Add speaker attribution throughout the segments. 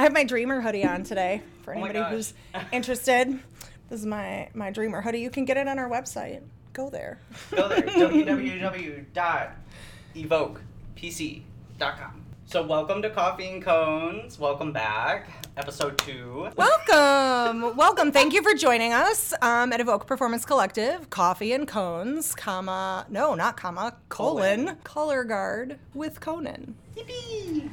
Speaker 1: I have my Dreamer hoodie on today for
Speaker 2: Oh
Speaker 1: anybody
Speaker 2: gosh.
Speaker 1: who's interested. This is my my Dreamer hoodie. You can get it on our website. Go there.
Speaker 2: Go there, www.evokepc.com. So, welcome to Coffee and Cones. Welcome back. Episode two.
Speaker 1: Welcome, welcome. Thank you for joining us um, at Evoke Performance Collective. Coffee and cones, comma no, not comma, colon,
Speaker 2: Colon.
Speaker 1: color guard with Conan.
Speaker 2: Yippee!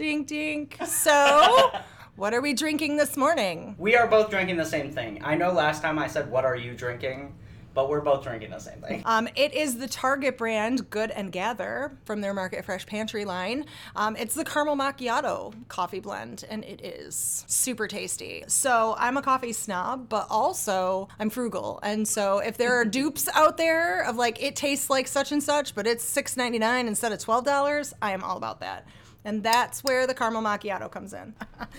Speaker 2: Dink, dink.
Speaker 1: So, what are we drinking this morning?
Speaker 2: We are both drinking the same thing. I know last time I said, What are you drinking? But we're both drinking the same thing.
Speaker 1: Um, it is the Target brand Good and Gather from their Market Fresh Pantry line. Um, it's the caramel macchiato coffee blend, and it is super tasty. So I'm a coffee snob, but also I'm frugal, and so if there are dupes out there of like it tastes like such and such, but it's $6.99 instead of twelve dollars, I am all about that, and that's where the caramel macchiato comes in.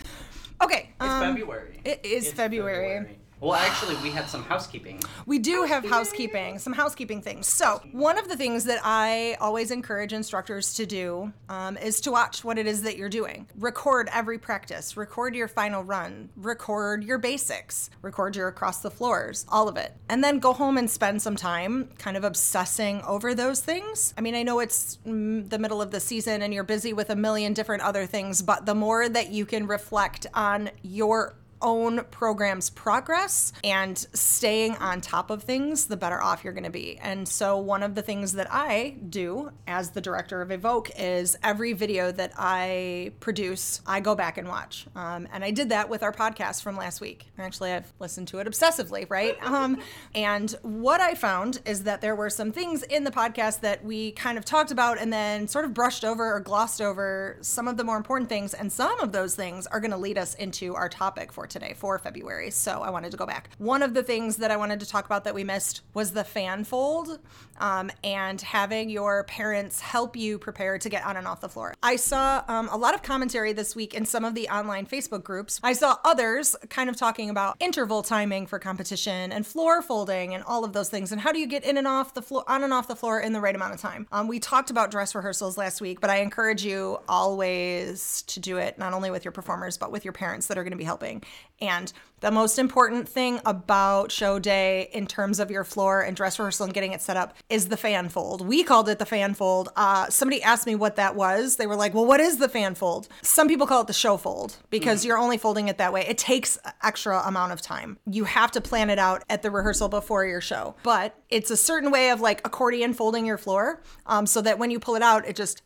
Speaker 1: okay,
Speaker 2: It's
Speaker 1: um,
Speaker 2: February.
Speaker 1: it is
Speaker 2: It's
Speaker 1: February.
Speaker 2: Well, actually, we had some housekeeping.
Speaker 1: We do have housekeeping, some housekeeping things. So, one of the things that I always encourage instructors to do um, is to watch what it is that you're doing. Record every practice, record your final run, record your basics, record your across the floors, all of it. And then go home and spend some time kind of obsessing over those things. I mean, I know it's the middle of the season and you're busy with a million different other things, but the more that you can reflect on your own program's progress and staying on top of things, the better off you're going to be. And so, one of the things that I do as the director of Evoke is every video that I produce, I go back and watch. Um, and I did that with our podcast from last week. Actually, I've listened to it obsessively, right? Um, and what I found is that there were some things in the podcast that we kind of talked about and then sort of brushed over or glossed over some of the more important things. And some of those things are going to lead us into our topic for today, for February. So I wanted to go back. One of the things that I wanted to talk about that we missed was the fan fold um, and having your parents help you prepare to get on and off the floor. I saw um, a lot of commentary this week in some of the online Facebook groups. I saw others kind of talking about interval timing for competition and floor folding and all of those things. And how do you get in and off the floor, on and off the floor in the right amount of time? Um, we talked about dress rehearsals last week, but I encourage you always to do it not only with your performers, but with your parents that are going to be helping. And the most important thing about show day in terms of your floor and dress rehearsal and getting it set up is the fan fold. We called it the fan fold. Uh, somebody asked me what that was. They were like, well, what is the fan fold? Some people call it the show fold because you're only folding it that way. It takes extra amount of time. You have to plan it out at the rehearsal before your show, but it's a certain way of like accordion folding your floor um, so that when you pull it out, it just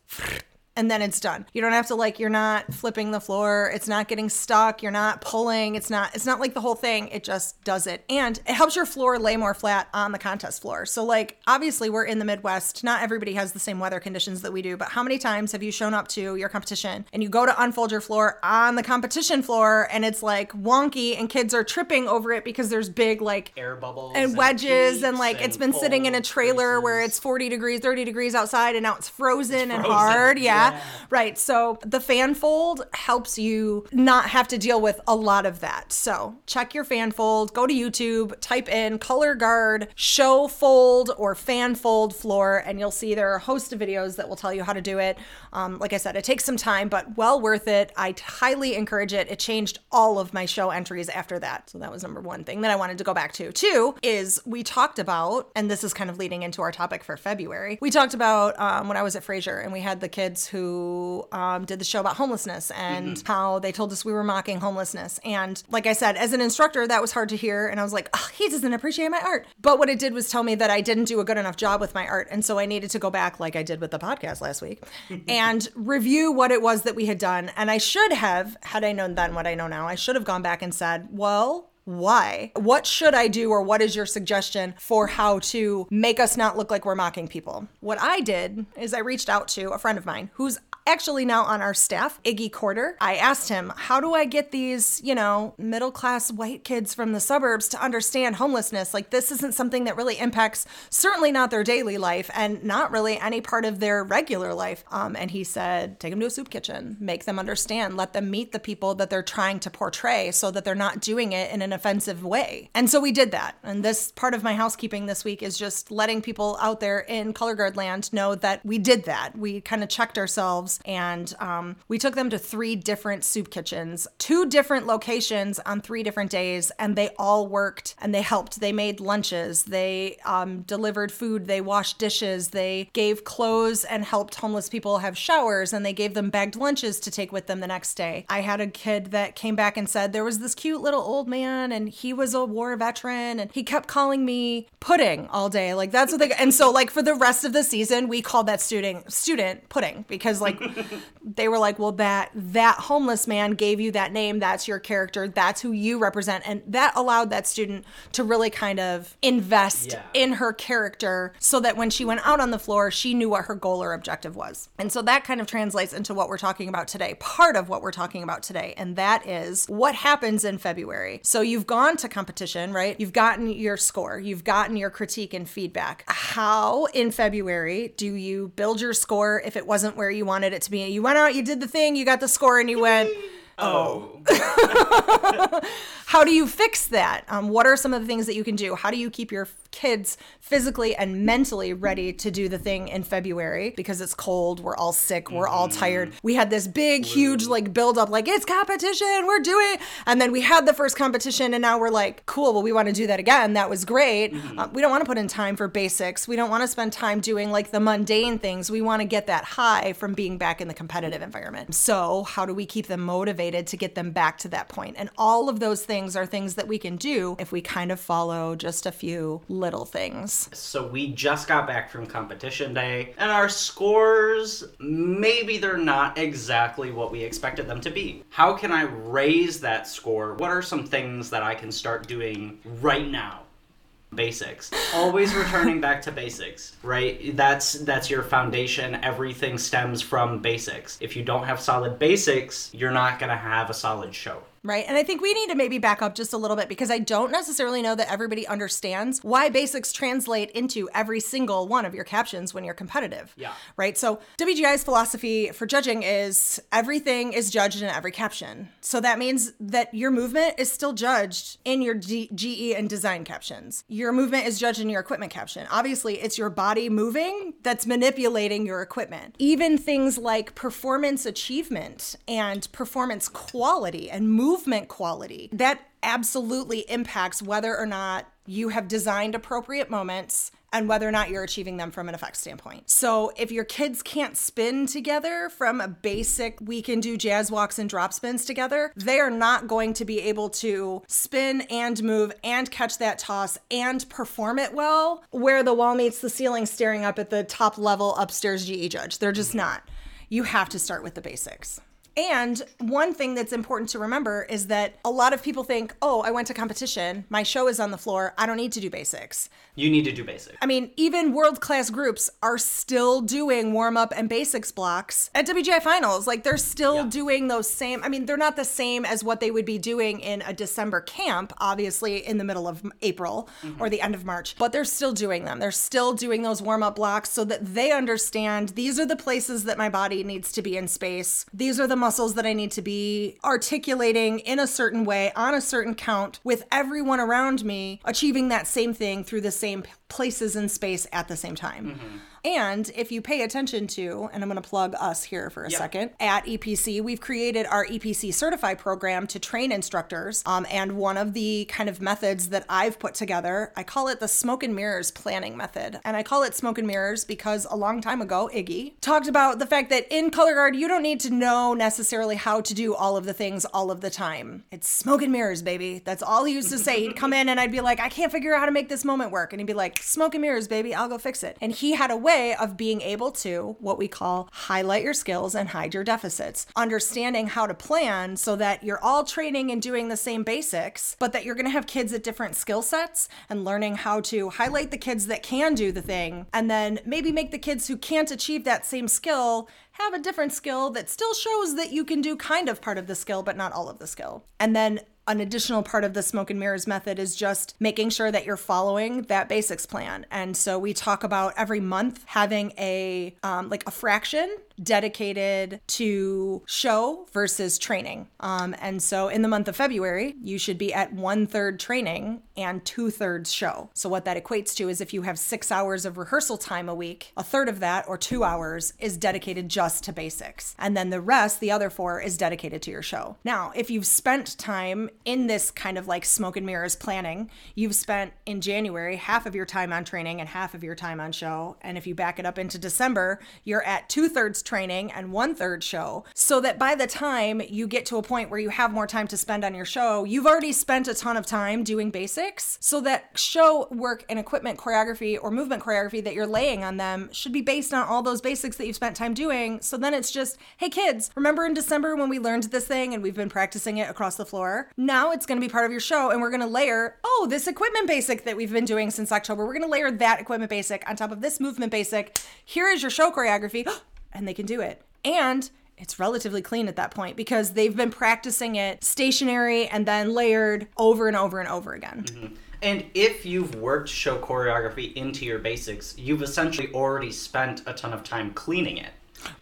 Speaker 1: and then it's done. You don't have to like you're not flipping the floor, it's not getting stuck, you're not pulling, it's not it's not like the whole thing, it just does it. And it helps your floor lay more flat on the contest floor. So like obviously we're in the Midwest, not everybody has the same weather conditions that we do, but how many times have you shown up to your competition and you go to unfold your floor on the competition floor and it's like wonky and kids are tripping over it because there's big like
Speaker 2: Air bubbles
Speaker 1: and wedges and
Speaker 2: peaks
Speaker 1: like it's been sitting in a trailer where it's 40 degrees 30 degrees outside and now it's frozen, and
Speaker 2: frozen,
Speaker 1: hard. Yeah Yeah. Right. So the fan fold helps you not have to deal with a lot of that. So check your fan fold, go to YouTube, type in color guard, show fold, or fan fold floor, and you'll see there are a host of videos that will tell you how to do it. Um, like I said, it takes some time, but well worth it. I highly encourage it. It changed all of my show entries after that. So that was number one thing that I wanted to go back to. Two is we talked about, and this is kind of leading into our topic for February. We talked about um, when I was at Frasier and we had the kids who um, did the show about homelessness and how they told us we were mocking homelessness. And like I said, as an instructor, that was hard to hear. And I was like, oh, he doesn't appreciate my art. But what it did was tell me that I didn't do a good enough job with my art. And so I needed to go back, like I did with the podcast last week, and review what it was that we had done. And I should have, had I known then what I know now, I should have gone back and said, well, why? What should I do, or what is your suggestion for how to make us not look like we're mocking people? What I did is I reached out to a friend of mine who's actually now on our staff, Iggy Corder. I asked him, How do I get these, you know, middle class white kids from the suburbs to understand homelessness? Like, this isn't something that really impacts, certainly not their daily life and not really any part of their regular life. Um, and he said, Take them to a soup kitchen, make them understand, let them meet the people that they're trying to portray so that they're not doing it in an offensive way. And so we did that. And this part of my housekeeping this week is just letting people out there in color guard land know that we did that. We kind of checked ourselves and um, we took them to three different soup kitchens, two different locations on three different days, and they all worked and they helped. They made lunches, they um, delivered food, they washed dishes, they gave clothes and helped homeless people have showers, and they gave them bagged lunches to take with them the next day. I had a kid that came back and said there was this cute little old man, and he was a war veteran, and he kept calling me pudding all day. Like that's what they. And so like for the rest of the season, we called that student student pudding because like they were like, well, that that homeless man gave you that name. That's your character. That's who you represent, and that allowed that student to really kind of invest
Speaker 2: Yeah.
Speaker 1: in her character, so that when she went out on the floor, she knew what her goal or objective was. And so that kind of translates into what we're talking about today. Part of what we're talking about today, and that is what happens in February. So you've gone to competition, right? You've gotten your score. You've gotten your critique and feedback. How in February do you build your score if it wasn't where you wanted it to be? You went out, you did the thing, you got the score, and you went,
Speaker 2: Oh.
Speaker 1: how do you fix that? Um, what are some of the things that you can do? How do you keep your kids physically and mentally ready to do the thing in February because it's cold, we're all sick, we're all tired. We had this big, huge like build up, like it's competition, we're doing, and then we had the first competition, and now we're like, cool, well we want to do that again. That was great. Uh, we don't want to put in time for basics. We don't want to spend time doing like the mundane things. We want to get that high from being back in the competitive environment. So how do we keep them motivated to get them back to that point? And all of those things are things that we can do if we kind of follow just a few little things.
Speaker 2: So we just got back from competition day, and our scores maybe they're not exactly what we expected them to be. How can I raise that score? What are some things that I can start doing right now? Basics. Always returning back to basics, right? That's that's your foundation. Everything stems from basics. If you don't have solid basics, you're not going to have a solid show.
Speaker 1: Right. And I think we need to maybe back up just a little bit because I don't necessarily know that everybody understands why basics translate into every single one of your captions when you're competitive.
Speaker 2: Yeah.
Speaker 1: Right. So WGI's philosophy for judging is everything is judged in every caption. So that means that your movement is still judged in your G- GE and design captions. Your movement is judged in your equipment caption. Obviously, it's your body moving that's manipulating your equipment. Even things like performance achievement and performance quality and movement quality, that absolutely impacts whether or not you have designed appropriate moments and whether or not you're achieving them from an effect standpoint. So if your kids can't spin together from a basic, we can do jazz walks and drop spins together, they are not going to be able to spin and move and catch that toss and perform it well where the wall meets the ceiling staring up at the top level upstairs GE judge. They're just not. You have to start with the basics. And one thing that's important to remember is that a lot of people think, oh, I went to competition, my show is on the floor, I don't need to do basics.
Speaker 2: You need to do basics.
Speaker 1: I mean, even world class groups are still doing warm up and basics blocks at WGI finals. Like they're still
Speaker 2: Yeah.
Speaker 1: doing those same, I mean, they're not the same as what they would be doing in a December camp, obviously in the middle of April mm-hmm. or the end of March, but they're still doing them. They're still doing those warm up blocks so that they understand these are the places that my body needs to be in space. These are the muscles that I need to be articulating in a certain way on a certain count with everyone around me achieving that same thing through the same places in space at the same time. Mm-hmm. And if you pay attention to, and I'm going to plug us here for a second, at EPC, we've created our EPC Certify program to train instructors. Um, and one of the kind of methods that I've put together, I call it the smoke and mirrors planning method. And I call it smoke and mirrors because a long time ago, Iggy talked about the fact that in color guard, you don't need to know necessarily how to do all of the things all of the time. It's smoke and mirrors, baby. That's all he used to say. He'd come in and I'd be like, I can't figure out how to make this moment work. And he'd be like, smoke and mirrors, baby. I'll go fix it. And he had a way of being able to, what we call, highlight your skills and hide your deficits. Understanding how to plan so that you're all training and doing the same basics, but that you're going to have kids at different skill sets and learning how to highlight the kids that can do the thing and then maybe make the kids who can't achieve that same skill have a different skill that still shows that you can do kind of part of the skill, but not all of the skill. And then an additional part of the smoke and mirrors method is just making sure that you're following that basics plan. And so we talk about every month having a um, like a fraction dedicated to show versus training. Um, and so in the month of February, you should be at one third training and two thirds show. So what that equates to is if you have six hours of rehearsal time a week, a third of that or two hours is dedicated just to basics. And then the rest, the other four, is dedicated to your show. Now, if you've spent time in this kind of like smoke and mirrors planning, you've spent in January half of your time on training and half of your time on show. And if you back it up into December, you're at two thirds training and one third show. So that by the time you get to a point where you have more time to spend on your show, you've already spent a ton of time doing basics. So that show work and equipment choreography or movement choreography that you're laying on them should be based on all those basics that you've spent time doing. So then it's just, hey kids, remember in December when we learned this thing and we've been practicing it across the floor? Now it's going to be part of your show and we're going to layer, oh, this equipment basic that we've been doing since October. We're going to layer that equipment basic on top of this movement basic. Here is your show choreography. and they can do it. And it's relatively clean at that point because they've been practicing it stationary and then layered over and over and over again. Mm-hmm.
Speaker 2: And if you've worked show choreography into your basics, you've essentially already spent a ton of time cleaning it.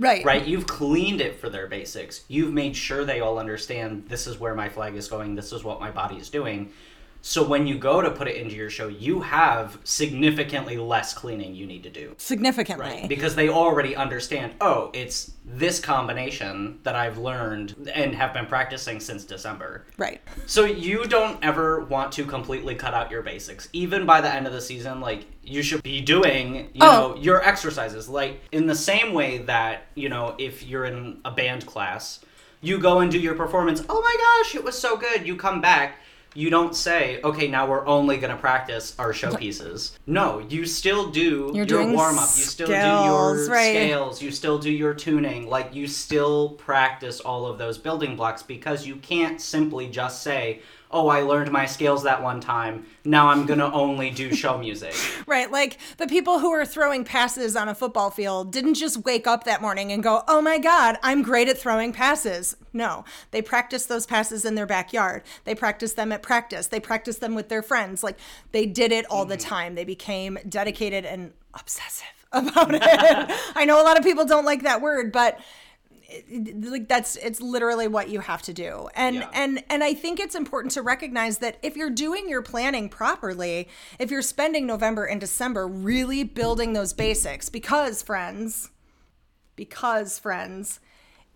Speaker 1: Right.
Speaker 2: Right? You've cleaned it for their basics. You've made sure they all understand this is where my flag is going, this is what my body is doing. So when you go to put it into your show, you have significantly less cleaning you need to do.
Speaker 1: Significantly.
Speaker 2: Because they already understand, oh, it's this combination that I've learned and have been practicing since December.
Speaker 1: Right.
Speaker 2: So you don't ever want to completely cut out your basics. Even by the end of the season, like you should be doing, you
Speaker 1: Oh.
Speaker 2: know, your exercises. Like in the same way that, you know, if you're in a band class, you go and do your performance. Oh my gosh, it was so good. You come back. You don't say, okay, now we're only going to practice our showpieces. No, you still do
Speaker 1: You're
Speaker 2: your warm up. You still do your
Speaker 1: right.
Speaker 2: scales. You still do your tuning. Like, you still practice all of those building blocks because you can't simply just say, oh, I learned my scales that one time. Now I'm going to only do show music.
Speaker 1: Right. Like the people who are throwing passes on a football field didn't just wake up that morning and go, oh my God, I'm great at throwing passes. No, they practiced those passes in their backyard. They practiced them at practice. They practiced them with their friends. Like they did it all the mm-hmm. time. They became dedicated and obsessive about it. I know a lot of people don't like that word, but like that's it's literally what you have to do and
Speaker 2: Yeah.
Speaker 1: and and i think it's important to recognize that if you're doing your planning properly if you're spending november and december really building those basics because friends because friends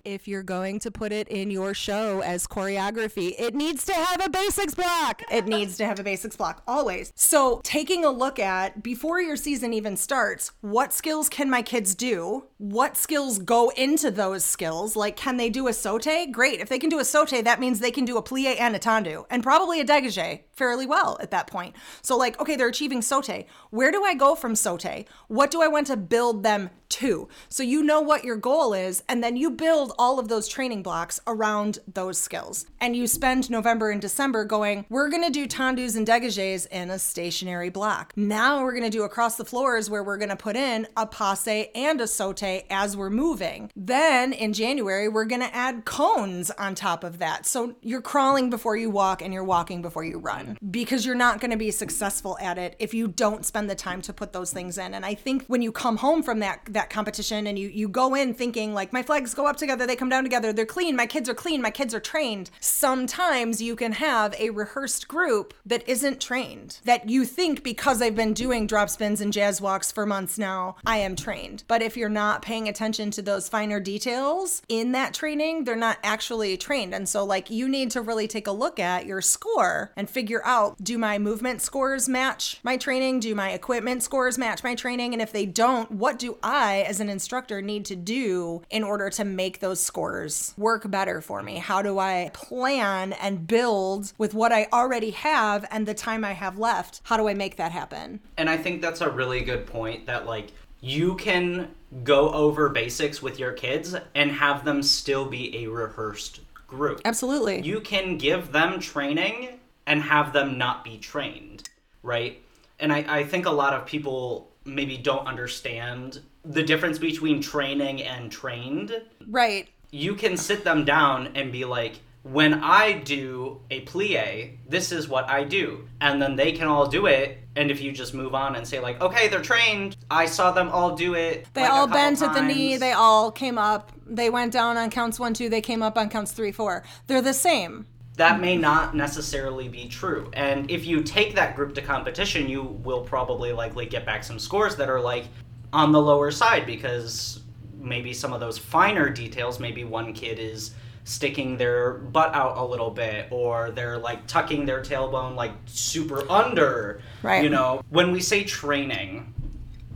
Speaker 1: if you're going to put it in your show as choreography, it needs to have a basics block. It needs to have a basics block always. So, taking a look at before your season even starts, what skills can my kids do? What skills go into those skills? Like, can they do a saute? Great. If they can do a saute, that means they can do a plie and a tendu, and probably a degage. Fairly well at that point. So, like, okay, they're achieving saute. Where do I go from saute? What do I want to build them to? So, you know what your goal is, and then you build all of those training blocks around those skills. And you spend November and December going, we're going to do tendus and degages in a stationary block. Now we're going to do across the floors where we're going to put in a passe and a saute as we're moving. Then in January, we're going to add cones on top of that. So you're crawling before you walk and you're walking before you run because you're not going to be successful at it if you don't spend the time to put those things in. And I think when you come home from that that competition and you you go in thinking like my flags go up together, they come down together, they're clean, my kids are clean, my kids are trained. Sometimes you can have a rehearsed group that isn't trained. That you think because I've been doing drop spins and jazz walks for months now, I am trained. But if you're not paying attention to those finer details in that training, they're not actually trained. And so like you need to really take a look at your score and figure out do my movement scores match my training? Do my equipment scores match my training? And if they don't, what do I as an instructor need to do in order to make those scores work better for me? How do I plan and build with what I already have and the time I have left? How do I make that happen?
Speaker 2: And I think that's a really good point that like you can go over basics with your kids and have them still be a rehearsed group.
Speaker 1: Absolutely.
Speaker 2: You can give them training and have them not be trained, right? And I, I think a lot of people maybe don't understand the difference between training and trained.
Speaker 1: Right.
Speaker 2: You can sit them down and be like, when I do a plie, this is what I do. And then they can all do it. And if you just move on and say, like, okay, they're trained, I saw them all do it.
Speaker 1: They
Speaker 2: like,
Speaker 1: all bent at the knee. They all came up. They went down on counts one, two. They came up on counts three, four. They're the same.
Speaker 2: That may not necessarily be true. And if you take that group to competition, you will probably likely get back some scores that are like on the lower side because maybe some of those finer details, maybe one kid is sticking their butt out a little bit or they're like tucking their tailbone like super under.
Speaker 1: Right.
Speaker 2: You know, when we say training,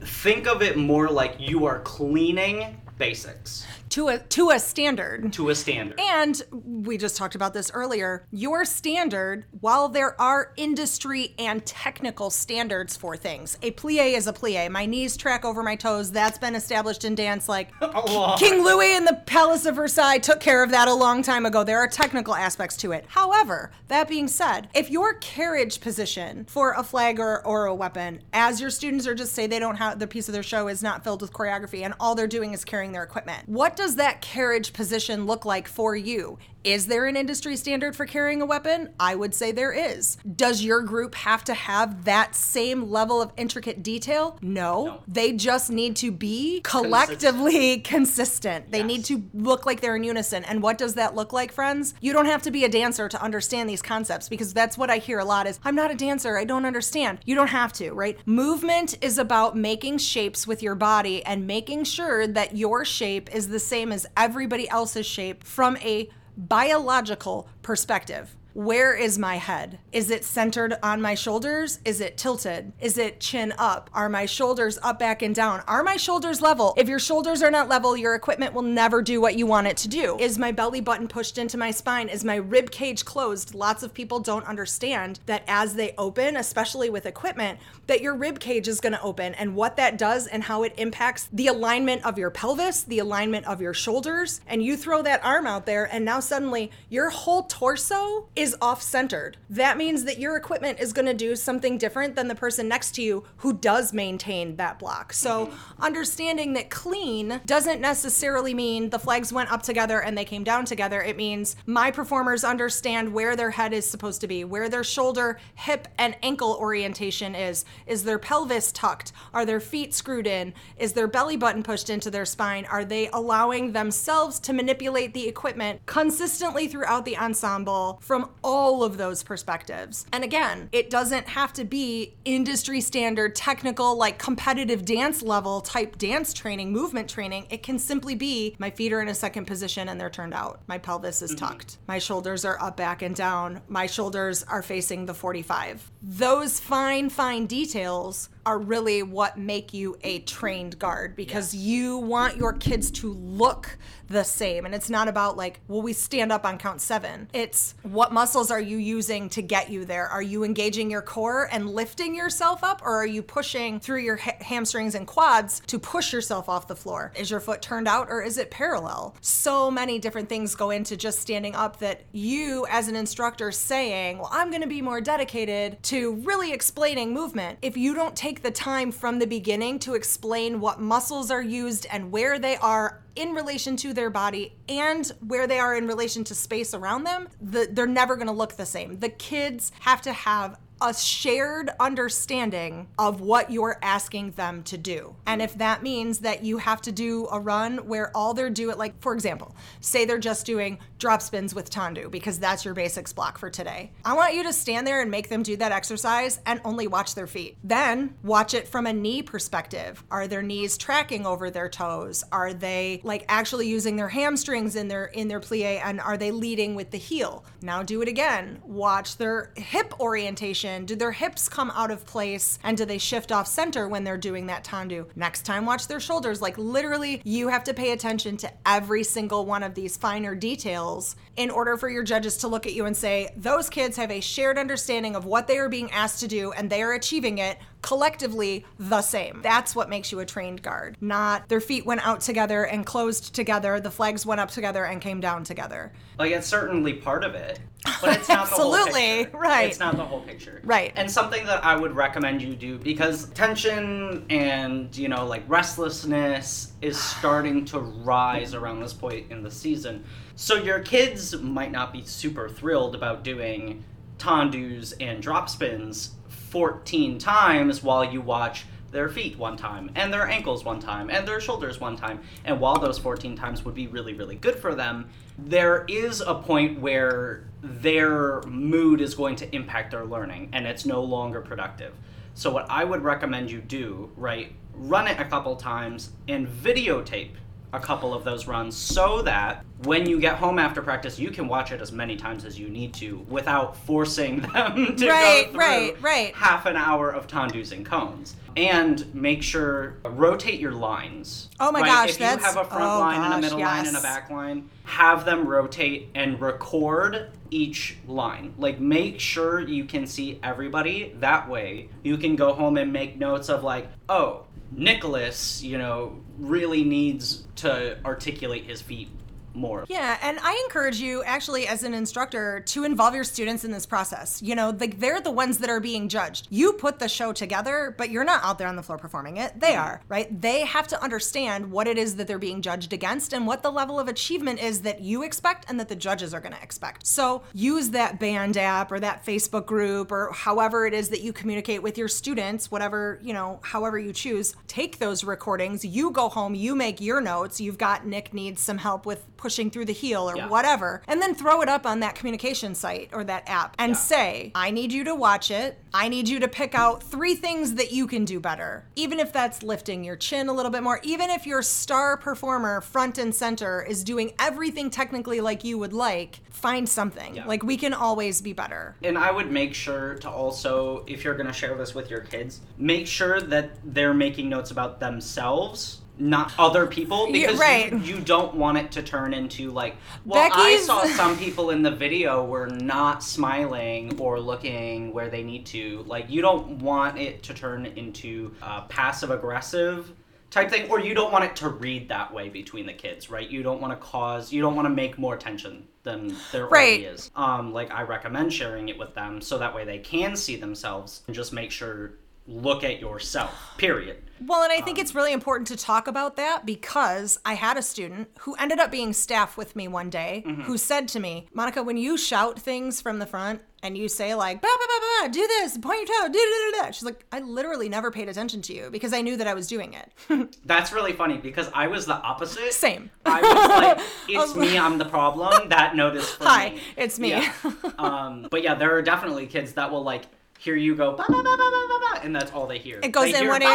Speaker 2: think of it more like you are cleaning basics
Speaker 1: To a to a standard.
Speaker 2: to a standard.
Speaker 1: And we just talked about this earlier. Your standard, while there are industry and technical standards for things, a plie is a plie. My knees track over my toes. That's been established in dance. Like King Louis in the Palace of Versailles took care of that a long time ago. There are technical aspects to it. However, that being said, if your carriage position for a flag or, or a weapon, as your students are just say they don't have the piece of their show is not filled with choreography and all they're doing is carrying their equipment, what does that carriage position look like for you? Is there an industry standard for carrying a weapon? I would say there is. Does your group have to have that same level of intricate detail? No. They just need to be collectively consistent. They
Speaker 2: Yes.
Speaker 1: need to look like they're in unison. And what does that look like, friends? You don't have to be a dancer to understand these concepts because that's what I hear a lot is I'm not a dancer, I don't understand. You don't have to, right? Movement is about making shapes with your body and making sure that your shape is the same as everybody else's shape from a biological perspective. Where is my head? Is it centered on my shoulders? Is it tilted? Is it chin up? Are my shoulders up, back, and down? Are my shoulders level? If your shoulders are not level, your equipment will never do what you want it to do. Is my belly button pushed into my spine? Is my rib cage closed? Lots of people don't understand that as they open, especially with equipment, that your rib cage is going to open and what that does and how it impacts the alignment of your pelvis, the alignment of your shoulders. And you throw that arm out there, and now suddenly your whole torso off centered. That means that your equipment is going to do something different than the person next to you who does maintain that block. So, mm-hmm. understanding that clean doesn't necessarily mean the flags went up together and they came down together. It means my performers understand where their head is supposed to be, where their shoulder, hip, and ankle orientation is. Is their pelvis tucked? Are their feet screwed in? Is their belly button pushed into their spine? Are they allowing themselves to manipulate the equipment consistently throughout the ensemble from all of those perspectives? And again, it doesn't have to be industry standard, technical, like competitive dance level type dance training, movement training. It can simply be my feet are in a second position and they're turned out. My pelvis is mm-hmm. tucked. My shoulders are up, back, and down. My shoulders are facing the 45 those fine, fine details are really what make you a trained guard because you want your kids to look the same. And it's not about like, will we stand up on count seven? It's what muscles are you using to get you there? Are you engaging your core and lifting yourself up, or are you pushing through your ha- hamstrings and quads to push yourself off the floor? Is your foot turned out or is it parallel? So many different things go into just standing up that you, as an instructor, saying, Well, I'm going to be more dedicated to really explaining movement. If you don't take the time from the beginning to explain what muscles are used and where they are in relation to their body and where they are in relation to space around them, the, they're never going to look the same. The kids have to have a shared understanding of what you're asking them to do. And if that means that you have to do a run where all they're doing, like for example, say they're just doing drop spins with Tendu because that's your basics block for today. I want you to stand there and make them do that exercise and only watch their feet. Then watch it from a knee perspective. Are their knees tracking over their toes? Are they like actually using their hamstrings in their in their plie and are they leading with the heel? Now do it again. Watch their hip orientation. Do their hips come out of place and do they shift off center when they're doing that tendu? Next time watch their shoulders. Like literally you have to pay attention to every single one of these finer details in order for your judges to look at you and say those kids have a shared understanding of what they are being asked to do and they are achieving it collectively the same. That's what makes you a trained guard, not their feet went out together and closed together, the flags went up together and came down together.
Speaker 2: Like it's certainly part of it, but it's not the whole
Speaker 1: Absolutely, right.
Speaker 2: It's not the whole picture.
Speaker 1: Right.
Speaker 2: And something that I would recommend you do because tension and you know like restlessness is starting to rise around this point in the season. So your kids might not be super thrilled about doing tendus and drop spins 14 times while you watch their feet one time and their ankles one time and their shoulders one time. And while those 14 times would be really really good for them there is a point where their mood is going to impact their learning and it's no longer productive. So what i would recommend you do right run it a couple times and videotape a couple of those runs so that when you get home after practice you can watch it as many times as you need to without forcing them to
Speaker 1: Right,
Speaker 2: go through
Speaker 1: right, right.
Speaker 2: half an hour of tendus and cones. And make sure rotate your lines.
Speaker 1: Oh my
Speaker 2: right?
Speaker 1: gosh,
Speaker 2: if you
Speaker 1: that's-
Speaker 2: have a front
Speaker 1: oh
Speaker 2: line and a
Speaker 1: gosh,
Speaker 2: middle line and a back line have them rotate and record each line. Like make sure you can see everybody. That way you can go home and make notes of like oh Nicholas, you know, really needs to articulate his feet more.
Speaker 1: Yeah, and I encourage you actually as an instructor to involve your students in this process. You know, like they're the ones that are being judged. You put the show together, but you're not out there on the floor performing it. They mm-hmm. are, right? They have to understand what it is that they're being judged against and what the level of achievement is that you expect and that the judges are going to expect. So, use that band app or that Facebook group or however it is that you communicate with your students, whatever, you know, however you choose. Take those recordings. You go home, you make your notes. You've got Nick needs some help with pushing through the heel or
Speaker 2: Yeah.
Speaker 1: whatever, and then throw it up on that communication site or that app and
Speaker 2: Yeah.
Speaker 1: say, I need you to watch it. I need you to pick out three things that you can do better. Even if that's lifting your chin a little bit more, even if your star performer front and center is doing everything technically like you would like, find something.
Speaker 2: Yeah.
Speaker 1: Like we can always be better.
Speaker 2: And I would make sure to also, if you're going to share this with your kids, make sure that they're making notes about themselves. Not other people,
Speaker 1: Yeah,
Speaker 2: because
Speaker 1: right.
Speaker 2: you, you don't want it to turn into like, well, I saw some people in the video were not smiling or looking where they need to. Like, you don't want it to turn into uh, passive aggressive type thing, or you don't want it to read that way between the kids, right? You don't want to cause, you don't want to make more tension than there
Speaker 1: Right.
Speaker 2: already is. Um, like I recommend sharing it with them so that way they can see themselves and just make sure look at yourself. Period.
Speaker 1: Well, and I think it's really important to talk about that because I had a student who ended up being staff with me one day who said to me, Monica, when you shout things from the front and you say, like, bah, bah, bah, bah, do this, point your toe, do, do, do, do, she's like, I literally never paid attention to you because I knew that I was doing it.
Speaker 2: That's really funny because I was the opposite.
Speaker 1: Same.
Speaker 2: I was like, it's me, I'm the problem. That notice for
Speaker 1: Hi,
Speaker 2: me.
Speaker 1: it's me.
Speaker 2: Yeah. um, but yeah, there are definitely kids that will like hear you go ba ba ba ba ba ba ba, and that's all they hear.
Speaker 1: It goes
Speaker 2: They
Speaker 1: in
Speaker 2: hear,
Speaker 1: one
Speaker 2: "Ba,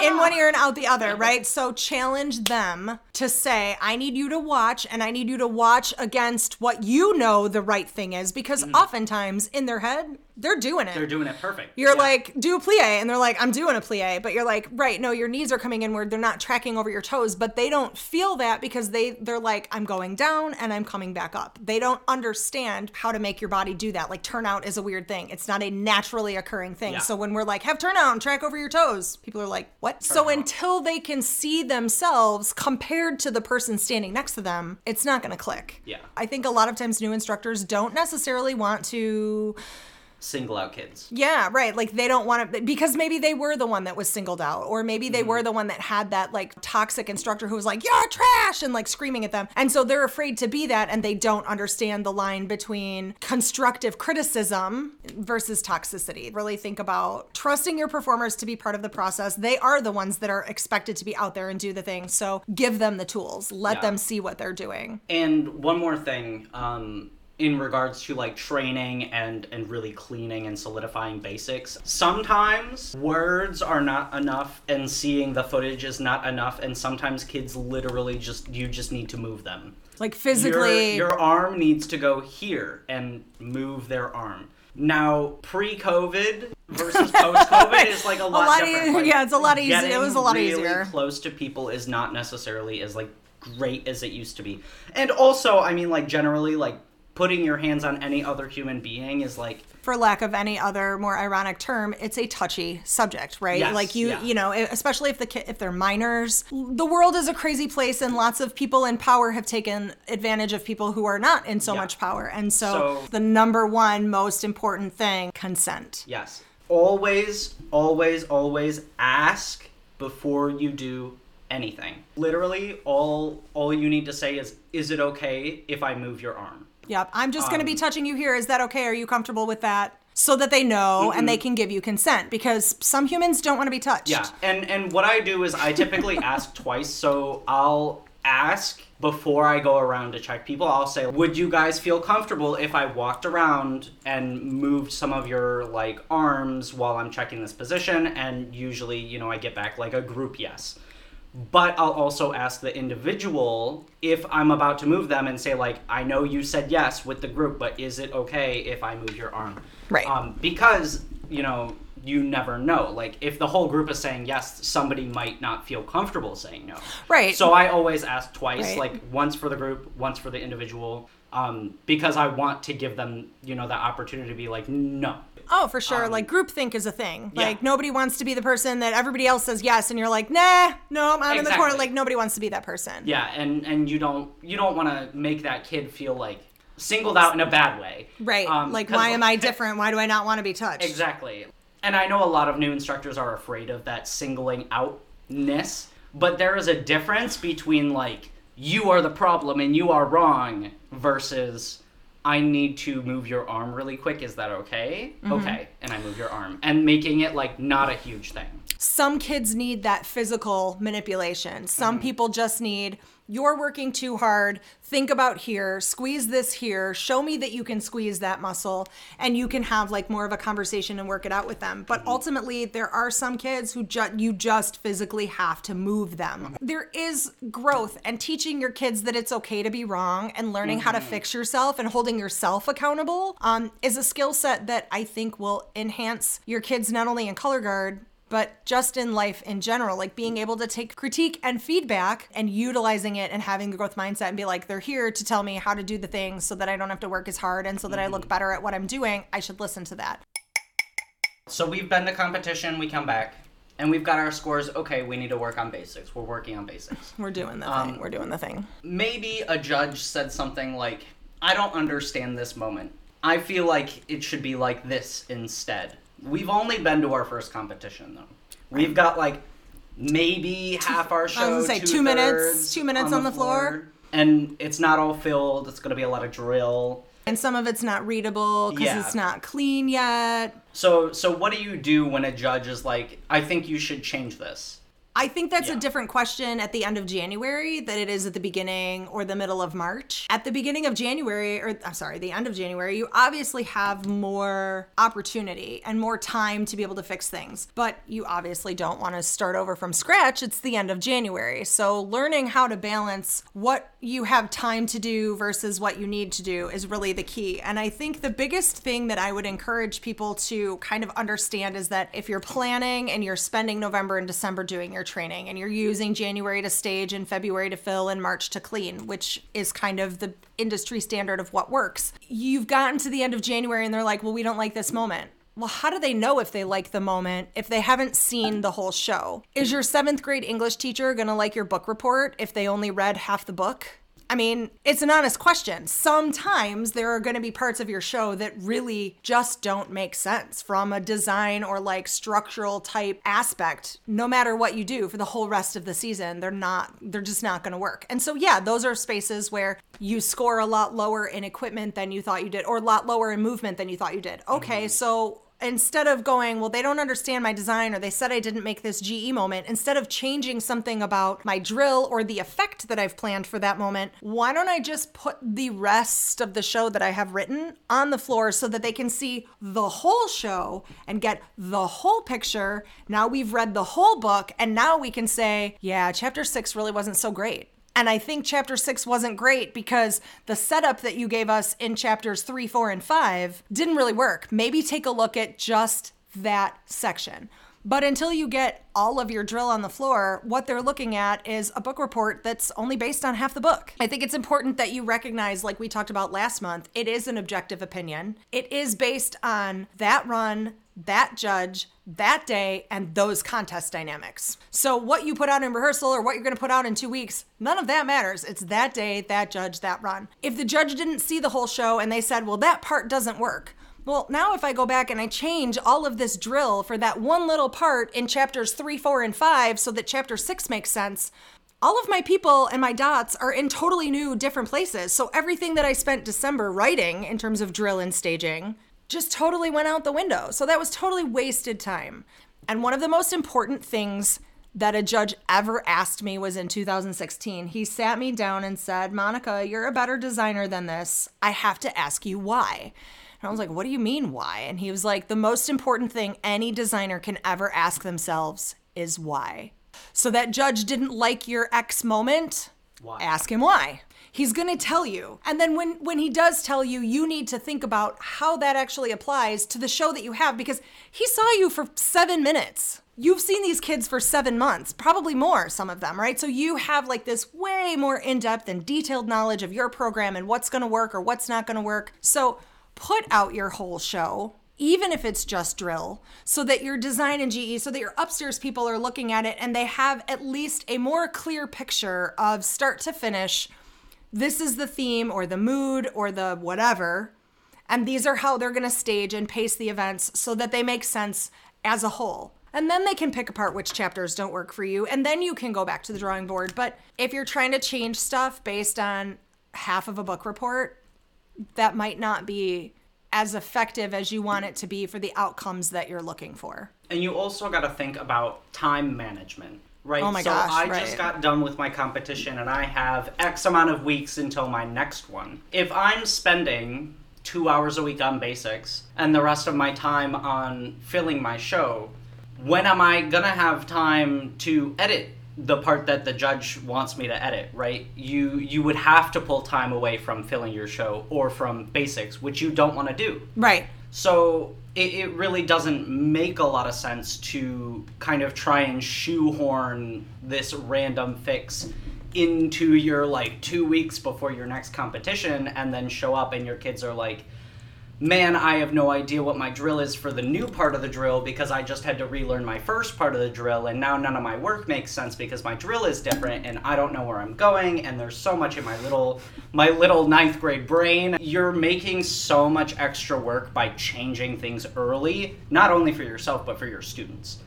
Speaker 1: ear, in one ear and out the other, right? So challenge them to say, "I need you to watch, and I need you to watch against what you know the right thing is," because
Speaker 2: Mm-hmm.
Speaker 1: oftentimes in their head, they're doing it.
Speaker 2: They're doing it perfect.
Speaker 1: You're
Speaker 2: Yeah.
Speaker 1: like, do a plie, and they're like, I'm doing a plie, but you're like, right, no, your knees are coming inward. They're not tracking over your toes, but they don't feel that because they they're like, I'm going down and I'm coming back up. They don't understand how to make your body do that. Like turnout is a weird thing. It's not a naturally occurring thing.
Speaker 2: Yeah.
Speaker 1: So when we're like, have turnout and track over your toes, people are like, what? So until they can see themselves compared to the person standing next to them, it's not gonna click.
Speaker 2: Yeah.
Speaker 1: I think a lot of times new instructors don't necessarily want to
Speaker 2: single out kids.
Speaker 1: yeah, right. Like they don't want to because maybe they were the one that was singled out, or maybe they were the one that had that like toxic instructor who was like, "You're trash," and like screaming at them, and so they're afraid to be that, and they don't understand the line between constructive criticism versus toxicity. Really think about trusting your performers to be part of the process. They are the ones that are expected to be out there and do the thing. So give them the tools. Let
Speaker 2: Yeah.
Speaker 1: them see what they're doing.
Speaker 2: And one more thing, um, in regards to like training and and really cleaning and solidifying basics. Sometimes words are not enough, and seeing the footage is not enough, and sometimes kids literally just you just need to move them.
Speaker 1: Like physically.
Speaker 2: Your, your arm needs to go here and move their arm. Now, pre-COVID versus post-COVID is like a lot,
Speaker 1: lot
Speaker 2: different.
Speaker 1: e-
Speaker 2: Like,
Speaker 1: yeah, it's a lot easier- it was a lot
Speaker 2: really
Speaker 1: easier.
Speaker 2: Close to people is not necessarily as like great as it used to be. And also, I mean, like generally, like putting your hands on any other human being is like
Speaker 1: for lack of any other more ironic term, it's a touchy subject, right?
Speaker 2: Yes,
Speaker 1: like you,
Speaker 2: yeah.
Speaker 1: you know, especially if the ki- if they're minors. The world is a crazy place, and lots of people in power have taken advantage of people who are not in so
Speaker 2: Yeah.
Speaker 1: much power. And so,
Speaker 2: So-
Speaker 1: the number one most important thing, consent.
Speaker 2: Yes. Always, always, always ask before you do anything. Literally, all all you need to say is, "Is it okay if I move your arm?"
Speaker 1: Yep, I'm just going to
Speaker 2: Um,
Speaker 1: be touching you here. Is that okay? Are you comfortable with that? So that they know and they can give you consent because some humans don't want to be touched.
Speaker 2: Yeah, and and what I do is I typically ask twice. So I'll ask before I go around to check people. I'll say, "Would you guys feel comfortable if I walked around and moved some of your like arms while I'm checking this position?" And usually, you know, I get back like a group yes. But I'll also ask the individual if I'm about to move them and say like, "I know you said yes with the group, but is it okay if I move your arm?"
Speaker 1: Right.
Speaker 2: Um, because you know you never know. Like if the whole group is saying yes, somebody might not feel comfortable saying no.
Speaker 1: Right.
Speaker 2: So I always ask twice,
Speaker 1: Right.
Speaker 2: like once for the group, once for the individual, um, because I want to give them, you know, the opportunity to be like, no.
Speaker 1: Oh, for sure. like groupthink is a thing.
Speaker 2: Um, yeah.
Speaker 1: Like nobody wants to be the person that everybody else says yes, and you're like, nah, no, I'm in the corner. Like nobody wants to be that person.
Speaker 2: Yeah, and and you don't you don't want to make that kid feel like singled out in a bad way.
Speaker 1: Right.
Speaker 2: Um,
Speaker 1: like, why am I different? Why do I not want to be touched?
Speaker 2: Exactly. And I know a lot of new instructors are afraid of that singling outness, but there is a difference between like you are the problem and you are wrong versus I need to move your arm really quick. Is that okay?
Speaker 1: Mm-hmm.
Speaker 2: Okay. And I move your arm and making it like not a huge thing.
Speaker 1: Some kids need that physical manipulation. Some
Speaker 2: Mm-hmm.
Speaker 1: people just need, you're working too hard. Think about here, squeeze this here, show me that you can squeeze that muscle, and you can have like more of a conversation and work it out with them. But
Speaker 2: Mm-hmm.
Speaker 1: ultimately, there are some kids who ju- you just physically have to move them.
Speaker 2: Mm-hmm.
Speaker 1: There is growth and teaching your kids that it's okay to be wrong and learning how to
Speaker 2: Mm-hmm.
Speaker 1: fix yourself and holding yourself accountable um, is a skill set that I think will enhance your kids not only in color guard but just in life in general, like being able to take critique and feedback and utilizing it and having the growth mindset and be like, they're here to tell me how to do the things so that I don't have to work as hard and so that I look better at what I'm doing. I should listen to that.
Speaker 2: So we've been to competition, we come back, and we've got our scores. Okay, we need to work on basics. We're working on basics.
Speaker 1: We're doing the
Speaker 2: Um,
Speaker 1: thing. We're doing the thing.
Speaker 2: maybe a judge said something like, I don't understand this moment. I feel like it should be like this instead. We've only been to our first competition though. We've got like maybe half our show.
Speaker 1: I was gonna say two minutes- two minutes on the floor.
Speaker 2: And it's not all filled. It's gonna be a lot of drill.
Speaker 1: And some of it's not readable because
Speaker 2: Yeah.
Speaker 1: it's not clean yet.
Speaker 2: So so what do you do when a judge is like, I think you should change this?
Speaker 1: I think that's
Speaker 2: Yeah.
Speaker 1: a different question at the end of January than it is at the beginning or the middle of March. At the beginning of January, or I'm sorry, the end of January, you obviously have more opportunity and more time to be able to fix things. But you obviously don't want to start over from scratch. It's the end of January. So learning how to balance what you have time to do versus what you need to do is really the key. And I think the biggest thing that I would encourage people to kind of understand is that if you're planning and you're spending November and December doing your training and you're using January to stage and February to fill and March to clean, which is kind of the industry standard of what works, you've gotten to the end of January and they're like, well, we don't like this moment. Well, how do they know if they like the moment if they haven't seen the whole show? Is your seventh grade English teacher gonna like your book report if they only read half the book? I mean, it's an honest question. Sometimes there are going to be parts of your show that really just don't make sense from a design or like structural type aspect. No matter what you do for the whole rest of the season, they're not, they're just not going to work. And so, yeah, those are spaces where you score a lot lower in equipment than you thought you did, or a lot lower in movement than you thought you did. Okay, mm-hmm. so instead of going, well, they don't understand my design or they said I didn't make this GE moment, instead of changing something about my drill or the effect that I've planned for that moment, why don't I just put the rest of the show that I have written on the floor so that they can see the whole show and get the whole picture? Now we've read the whole book, and now we can say, yeah, chapter six really wasn't so great. And I think chapter six wasn't great because the setup that you gave us in chapters three, four, and five didn't really work. Maybe take a look at just that section. But until you get all of your drill on the floor, what they're looking at is a book report that's only based on half the book. I think it's important that you recognize, like we talked about last month, it is an objective opinion. It is based on that run, that judge, that day, and those contest dynamics. So, what you put out in rehearsal or what you're to put out in two weeks, none of that matters. It's that day, that judge, that run. If the judge didn't see the whole show and they said, well, that part doesn't work, well, now if I go back and I change all of this drill for that one little part in chapters three, four, and five so that chapter six makes sense, all of my people and my dots are in totally new, different places. So everything that I spent December writing in terms of drill and staging just totally went out the window. So that was totally wasted time. And one of the most important things that a judge ever asked me was in 2016. He sat me down and said, Monica, you're a better designer than this. I have to ask you why. And I was like, what do you mean, why? And he was like, the most important thing any designer can ever ask themselves is why. So that judge didn't like your X moment.
Speaker 2: Why?
Speaker 1: Ask him why. He's going to tell you. And then when when he does tell you, you need to think about how that actually applies to the show that you have because he saw you for 7 minutes. You've seen these kids for 7 months, probably more some of them, right? So you have like this way more in-depth and detailed knowledge of your program and what's going to work or what's not going to work. So put out your whole show even if it's just drill, so that your design and GE, so that your upstairs people are looking at it and they have at least a more clear picture of start to finish. This is the theme or the mood or the whatever. And these are how they're going to stage and pace the events so that they make sense as a whole. And then they can pick apart which chapters don't work for you. And then you can go back to the drawing board. But if you're trying to change stuff based on half of a book report, that might not be as effective as you want it to be for the outcomes that you're looking for.
Speaker 2: And you also got to think about time management, right?
Speaker 1: Oh my
Speaker 2: so
Speaker 1: gosh,
Speaker 2: I
Speaker 1: right.
Speaker 2: just got done with my competition and I have X amount of weeks until my next one. If I'm spending two hours a week on basics and the rest of my time on filling my show, when am I gonna have time to edit the part that the judge wants me to edit, right? You you would have to pull time away from filling your show or from basics, which you don't want to do.
Speaker 1: Right.
Speaker 2: So it, it really doesn't make a lot of sense to kind of try and shoehorn this random fix into your like two weeks before your next competition and then show up and your kids are like, man, I have no idea what my drill is for the new part of the drill because I just had to relearn my first part of the drill and now none of my work makes sense because my drill is different and I don't know where I'm going and there's so much in my little my little ninth grade brain. You're making so much extra work by changing things early, not only for yourself but for your students.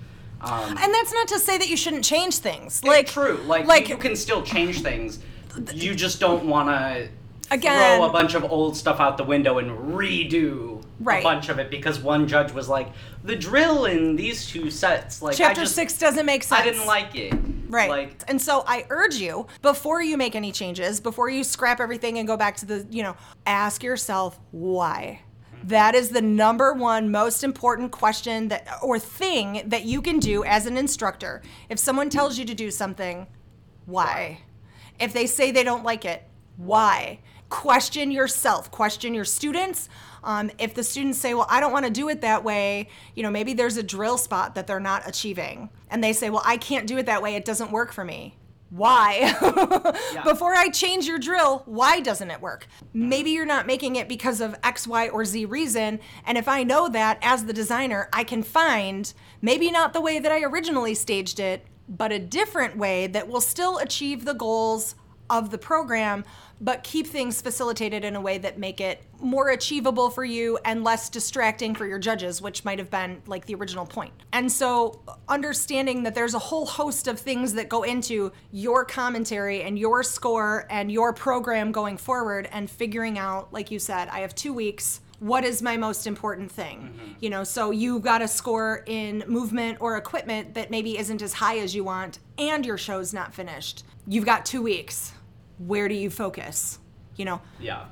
Speaker 2: Um,
Speaker 1: And that's not to say that you shouldn't change things. Like
Speaker 2: true, like,
Speaker 1: like
Speaker 2: you can still change things. You just don't want to
Speaker 1: Again-
Speaker 2: throw a bunch of old stuff out the window and redo
Speaker 1: Right.
Speaker 2: a bunch of it because one judge was like, the drill in these two sets, like
Speaker 1: Chapter
Speaker 2: I just,
Speaker 1: six doesn't make sense.
Speaker 2: I didn't like it.
Speaker 1: Right.
Speaker 2: Like
Speaker 1: and so I urge you, before you make any changes, before you scrap everything and go back to the, you know, ask yourself why. That is the number one most important question that or thing that you can do as an instructor. If someone tells you to do something, why? If they say they don't like it, why? Question yourself, question your students. Um, if the students say, Well, I don't want to do it that way, you know, maybe there's a drill spot that they're not achieving. And they say, Well, I can't do it that way. It doesn't work for me. Why? Before I change your drill, why doesn't it work? Maybe you're not making it because of X, Y, or Z reason. And if I know that as the designer, I can find maybe not the way that I originally staged it, but a different way that will still achieve the goals of the program but keep things facilitated in a way that make it more achievable for you and less distracting for your judges which might have been like the original point. and so understanding that there's a whole host of things that go into your commentary and your score and your program going forward and figuring out like you said i have two weeks. What is my most important thing? Mm-hmm. You know so you've got a score in movement or equipment that maybe isn't as high as you want and your show's not finished. You've got two weeks where do you focus you know
Speaker 2: yeah.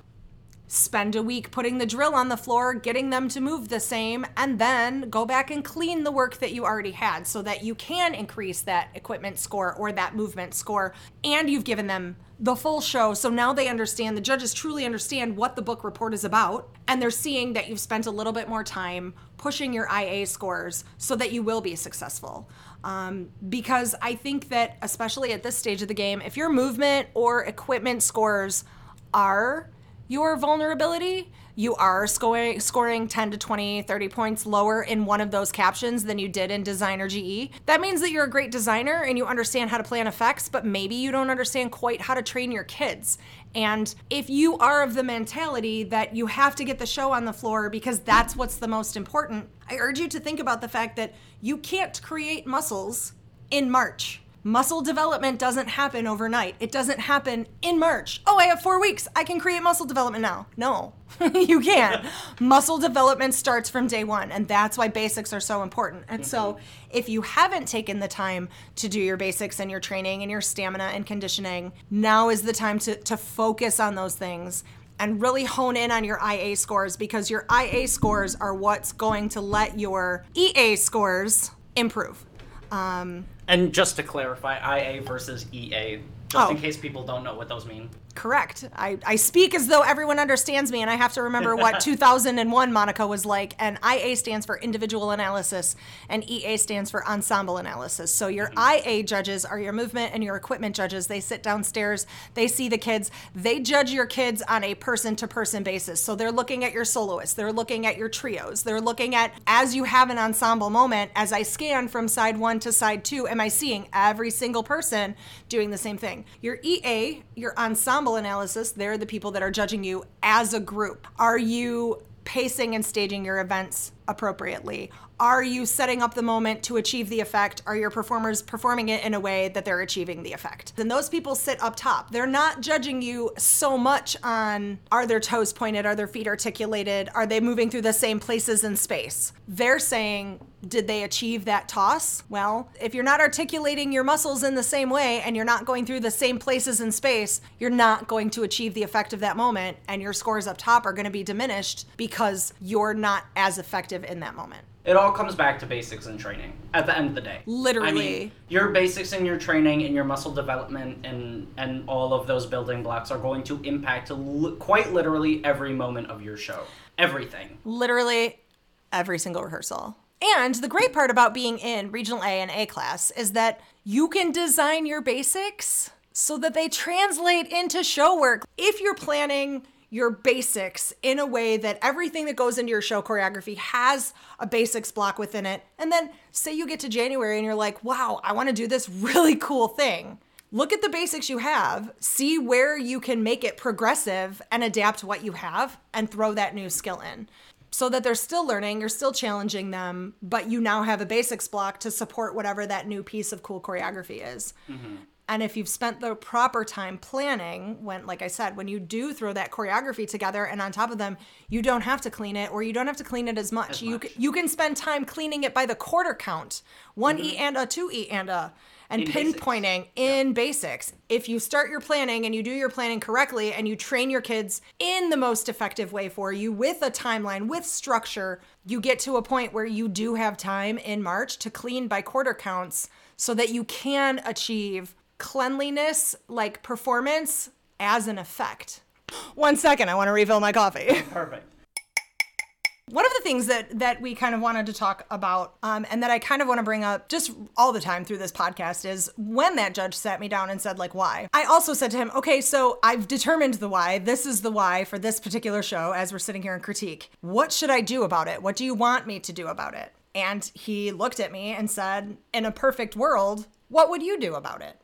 Speaker 1: spend a week putting the drill on the floor, getting them to move the same, and then go back and clean the work that you already had so that you can increase that equipment score or that movement score. And you've given them the full show. So now they understand, the judges truly understand what the book report is about. And they're seeing that you've spent a little bit more time pushing your IA scores so that you will be successful. Um, because I think that, especially at this stage of the game, if your movement or equipment scores are your vulnerability, you are scoring scoring 10 to 20, 30 points lower in one of those captions than you did in Designer GE. That means that you're a great designer and you understand how to plan effects, but maybe you don't understand quite how to train your kids. And if you are of the mentality that you have to get the show on the floor because that's what's the most important, I urge you to think about the fact that you can't create muscles in March. Muscle development doesn't happen overnight. It doesn't happen in March. Oh, I have four weeks. I can create muscle development now. No, you can't. muscle development starts from day one, and that's why basics are so important. And so, mm-hmm. if you haven't taken the time to do your basics and your training and your stamina and conditioning, now is the time to, to focus on those things and really hone in on your IA scores because your IA scores are what's going to let your EA scores improve. Um,
Speaker 2: And just to clarify, IA versus EA, just in
Speaker 1: Oh.
Speaker 2: case people don't know what those mean.
Speaker 1: Correct. I, I speak as though everyone understands me, and I have to remember what 2001 Monica was like. And IA stands for individual analysis, and EA stands for ensemble analysis. So your mm-hmm. IA judges are your movement and your equipment judges. They sit downstairs, they see the kids, they judge your kids on a person to person basis. So they're looking at your soloists, they're looking at your trios, they're looking at as you have an ensemble moment, as I scan from side one to side two, am I seeing every single person doing the same thing? Your EA, your ensemble analysis, they're the people that are judging you as a group. Are you pacing and staging your events appropriately? Are you setting up the moment to achieve the effect? Are your performers performing it in a way that they're achieving the effect? Then those people sit up top. They're not judging you so much on are their toes pointed, are their feet articulated, are they moving through the same places in space? They're saying, did they achieve that toss? Well, if you're not articulating your muscles in the same way and you're not going through the same places in space, you're not going to achieve the effect of that moment, and your scores up top are going to be diminished because you're not as effective in that moment.
Speaker 2: It all comes back to basics and training at the end of the day. I
Speaker 1: Literally.
Speaker 2: mean, your basics and your training and your muscle development and and all of those building blocks are going to impact li- quite literally every moment of your show. Everything.
Speaker 1: literally every single rehearsal. And the great part about being in Regional A and A class is that you can design your basics so that they translate into show work. If you're planning your basics in a way that everything that goes into your show choreography has a basics block within it, and then say you get to January and you're like, wow, I want to do this really cool thing. Look at the basics you have, see where you can make it progressive and adapt what you have and throw that new skill in. So that they're still learning, you're still challenging them, but you now have a basics block to support whatever that new piece of cool choreography is. Mm-hmm. And if you've spent the proper time planning, when, like I said, when you do throw that choreography together and on top of them, you don't have to clean it or you don't have to clean it as much.
Speaker 2: As
Speaker 1: you,
Speaker 2: much.
Speaker 1: c- you can spend time cleaning it by the quarter count one E and a, two E and a, and
Speaker 2: Mm-hmm. In basics.
Speaker 1: pinpointing in basics. If you start your planning and you do your planning correctly and you train your kids in the most effective way for you with a timeline, with structure, you get to a point where you do have time in March to clean by quarter counts so that you can achieve cleanliness like performance as an effect. One second, I want to refill my coffee.
Speaker 2: Perfect.
Speaker 1: One of the things that that we kind of wanted to talk about, um, and that I kind of want to bring up just all the time through this podcast, is when that judge sat me down and said like why. I also said to him, okay, so I've determined the why. This is the why for this particular show. As we're sitting here in critique, what should I do about it? What do you want me to do about it? And he looked at me and said, in a perfect world, what would you do about it?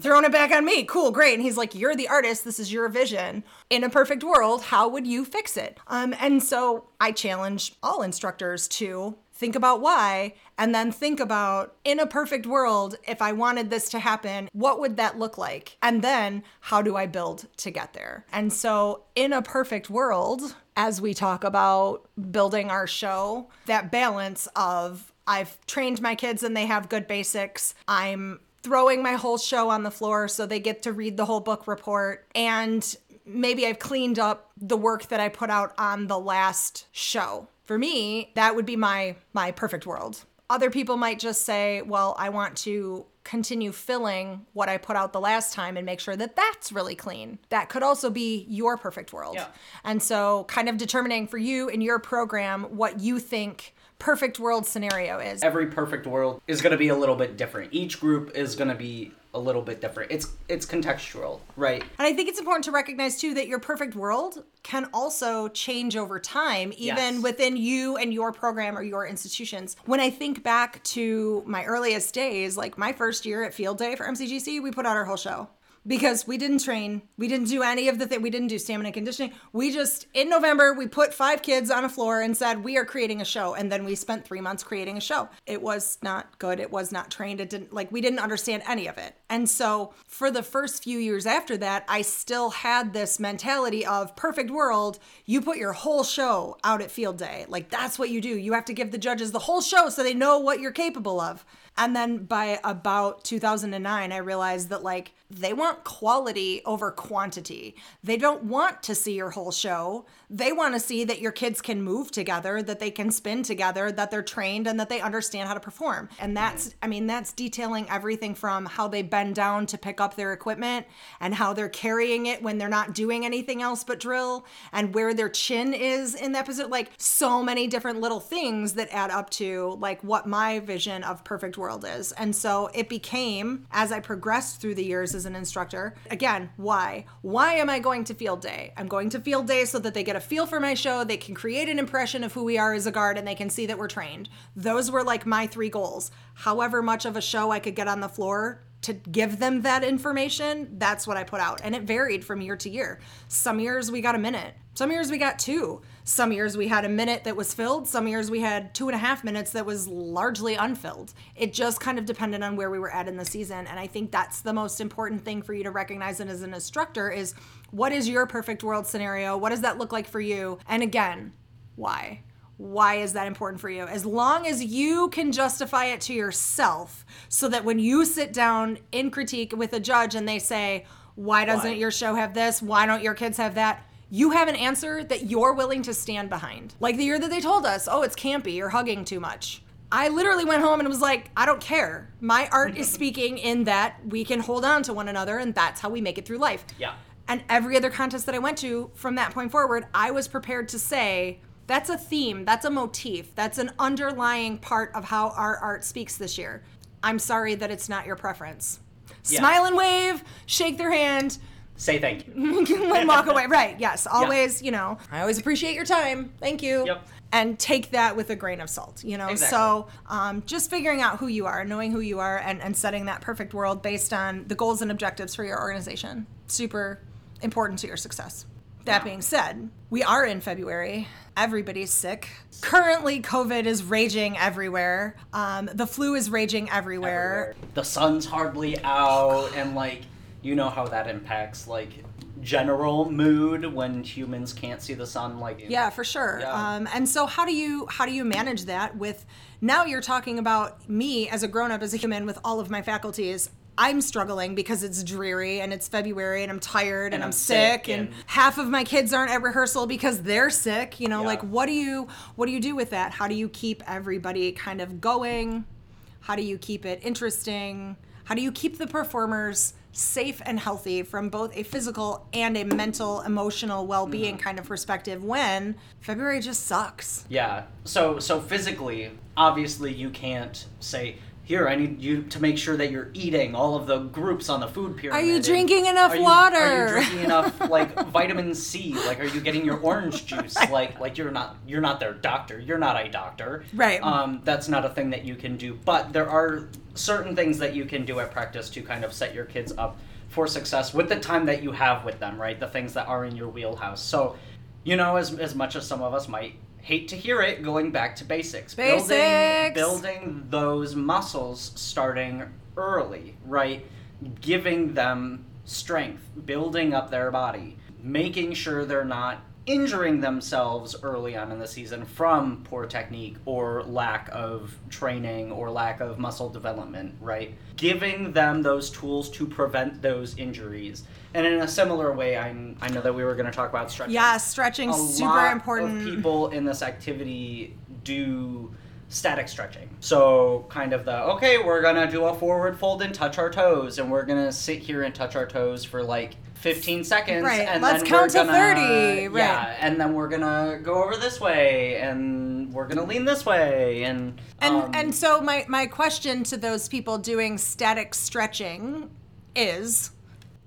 Speaker 1: throwing it back on me. Cool, great. And he's like, You're the artist. This is your vision. In a perfect world, how would you fix it? Um, and so I challenge all instructors to think about why and then think about in a perfect world if i wanted this to happen what would that look like and then how do i build to get there and so in a perfect world as we talk about building our show that balance of i've trained my kids and they have good basics i'm throwing my whole show on the floor so they get to read the whole book report and maybe I've cleaned up the work that I put out on the last show. For me, that would be my my perfect world. Other people might just say, "Well, I want to continue filling what I put out the last time and make sure that that's really clean." That could also be your perfect world.
Speaker 2: Yeah.
Speaker 1: And so kind of determining for you in your program what you think perfect world scenario is.
Speaker 2: Every perfect world is going to be a little bit different. Each group is going to be a little bit different. It's it's contextual, right?
Speaker 1: And I think it's important to recognize too that your perfect world can also change over time, even
Speaker 2: Yes.
Speaker 1: within you and your program or your institutions. When I think back to my earliest days, like my first year at Field Day for MCGC, we put out our whole show. Because we didn't train, we didn't do any of the thing, we didn't do stamina conditioning. We just in November we put five kids on a floor and said we are creating a show, and then we spent three months creating a show. It was not good. It was not trained. It didn't like we didn't understand any of it. And so for the first few years after that, I still had this mentality of perfect world. You put your whole show out at field day. Like that's what you do. You have to give the judges the whole show so they know what you're capable of. And then by about 2009, I realized that like they want quality over quantity. They don't want to see your whole show. They want to see that your kids can move together, that they can spin together, that they're trained and that they understand how to perform. And that's, I mean, that's detailing everything from how they bend down to pick up their equipment and how they're carrying it when they're not doing anything else but drill and where their chin is in that position. Like so many different little things that add up to like what my vision of perfect world is. And so it became, as I progressed through the years as an instructor, again, why? Why am I going to field day? I'm going to field day so that they get a feel for my show, they can create an impression of who we are as a guard, and they can see that we're trained. Those were like my three goals. However much of a show I could get on the floor to give them that information, that's what I put out. And it varied from year to year. Some years we got a minute, some years we got two. Some years we had a minute that was filled, some years we had two and a half minutes that was largely unfilled. It just kind of depended on where we were at in the season. And I think that's the most important thing for you to recognize and as an instructor is what is your perfect world scenario? What does that look like for you? And again, why? Why is that important for you? As long as you can justify it to yourself so that when you sit down in critique with a judge and they say, why doesn't
Speaker 2: Why?
Speaker 1: your show have this? Why don't your kids have that? You have an answer that you're willing to stand behind. Like the year that they told us, oh, it's campy, you're hugging too much. I literally went home and was like, I don't care. My art is speaking in that we can hold on to one another and that's how we make it through life.
Speaker 2: Yeah.
Speaker 1: And every other contest that I went to from that point forward, I was prepared to say, that's a theme, that's a motif, that's an underlying part of how our art speaks this year. I'm sorry that it's not your preference.
Speaker 2: Yeah.
Speaker 1: Smile and wave, shake their hand,
Speaker 2: Say thank you.
Speaker 1: and walk away. Right, yes. Always, you know, I always appreciate your time. Thank you.
Speaker 2: Yep.
Speaker 1: And take that with a grain of salt, you know?
Speaker 2: Exactly.
Speaker 1: So um, just figuring out who you are, knowing who you are, and, and setting that perfect world based on the goals and objectives for your organization. Super important to your success. That being said, we are in February. Everybody's sick. Currently, COVID is raging everywhere. Um, the flu is raging everywhere.
Speaker 2: The sun's hardly out, and like you know how that impacts like general mood when humans can't see the sun. Like
Speaker 1: Yeah, for sure.
Speaker 2: Yeah.
Speaker 1: Um, and so, how do you how do you manage that with? Now you're talking about me as a grown up, as a human with all of my faculties. I'm struggling because it's dreary and it's February and I'm tired and,
Speaker 2: And
Speaker 1: I'm, sick,
Speaker 2: sick
Speaker 1: and,
Speaker 2: and-
Speaker 1: half of my kids aren't at rehearsal because they're sick. You know,
Speaker 2: Yeah.
Speaker 1: like what do you what do you do with that? How do you keep everybody kind of going? How do you keep it interesting? How do you keep the performers safe and healthy from both a physical and a mental, emotional well-being mm-hmm. kind of perspective when February just sucks?
Speaker 2: Yeah. So so physically, obviously you can't say here I need you to make sure that you're eating all of the groups on the food pyramid.
Speaker 1: Are
Speaker 2: you
Speaker 1: drinking enough
Speaker 2: are you- Are you drinking enough like vitamin C? Like are you getting your orange juice? Like like you're not you're not their doctor. You're not a doctor.
Speaker 1: Right.
Speaker 2: Um that's not a thing that you can do. But there are certain things that you can do at practice to kind of set your kids up for success with the time that you have with them, right? The things that are in your wheelhouse. So you know, as, as much as some of us might hate to hear it, going back to basics.
Speaker 1: Basics!
Speaker 2: Building, building those muscles starting early, right? Giving them strength, building up their body, making sure they're not injuring themselves early on in the season from poor technique or lack of training or lack of muscle development, right? Giving them those tools to prevent those injuries. And in a similar way, I, I know that we were going to talk about stretching
Speaker 1: Yeah, stretching super
Speaker 2: lot
Speaker 1: important.
Speaker 2: Of people in this activity do static stretching. So kind of the okay, we're gonna do a forward fold and touch our toes, and we're gonna sit here and touch our toes for like 15 seconds.
Speaker 1: Right,
Speaker 2: And
Speaker 1: let's
Speaker 2: then
Speaker 1: count
Speaker 2: we're
Speaker 1: to
Speaker 2: gonna-
Speaker 1: 30, right.
Speaker 2: Yeah, and then we're gonna go over this way, and we're gonna lean this way, and
Speaker 1: And
Speaker 2: um,
Speaker 1: and so my my question to those people doing static stretching is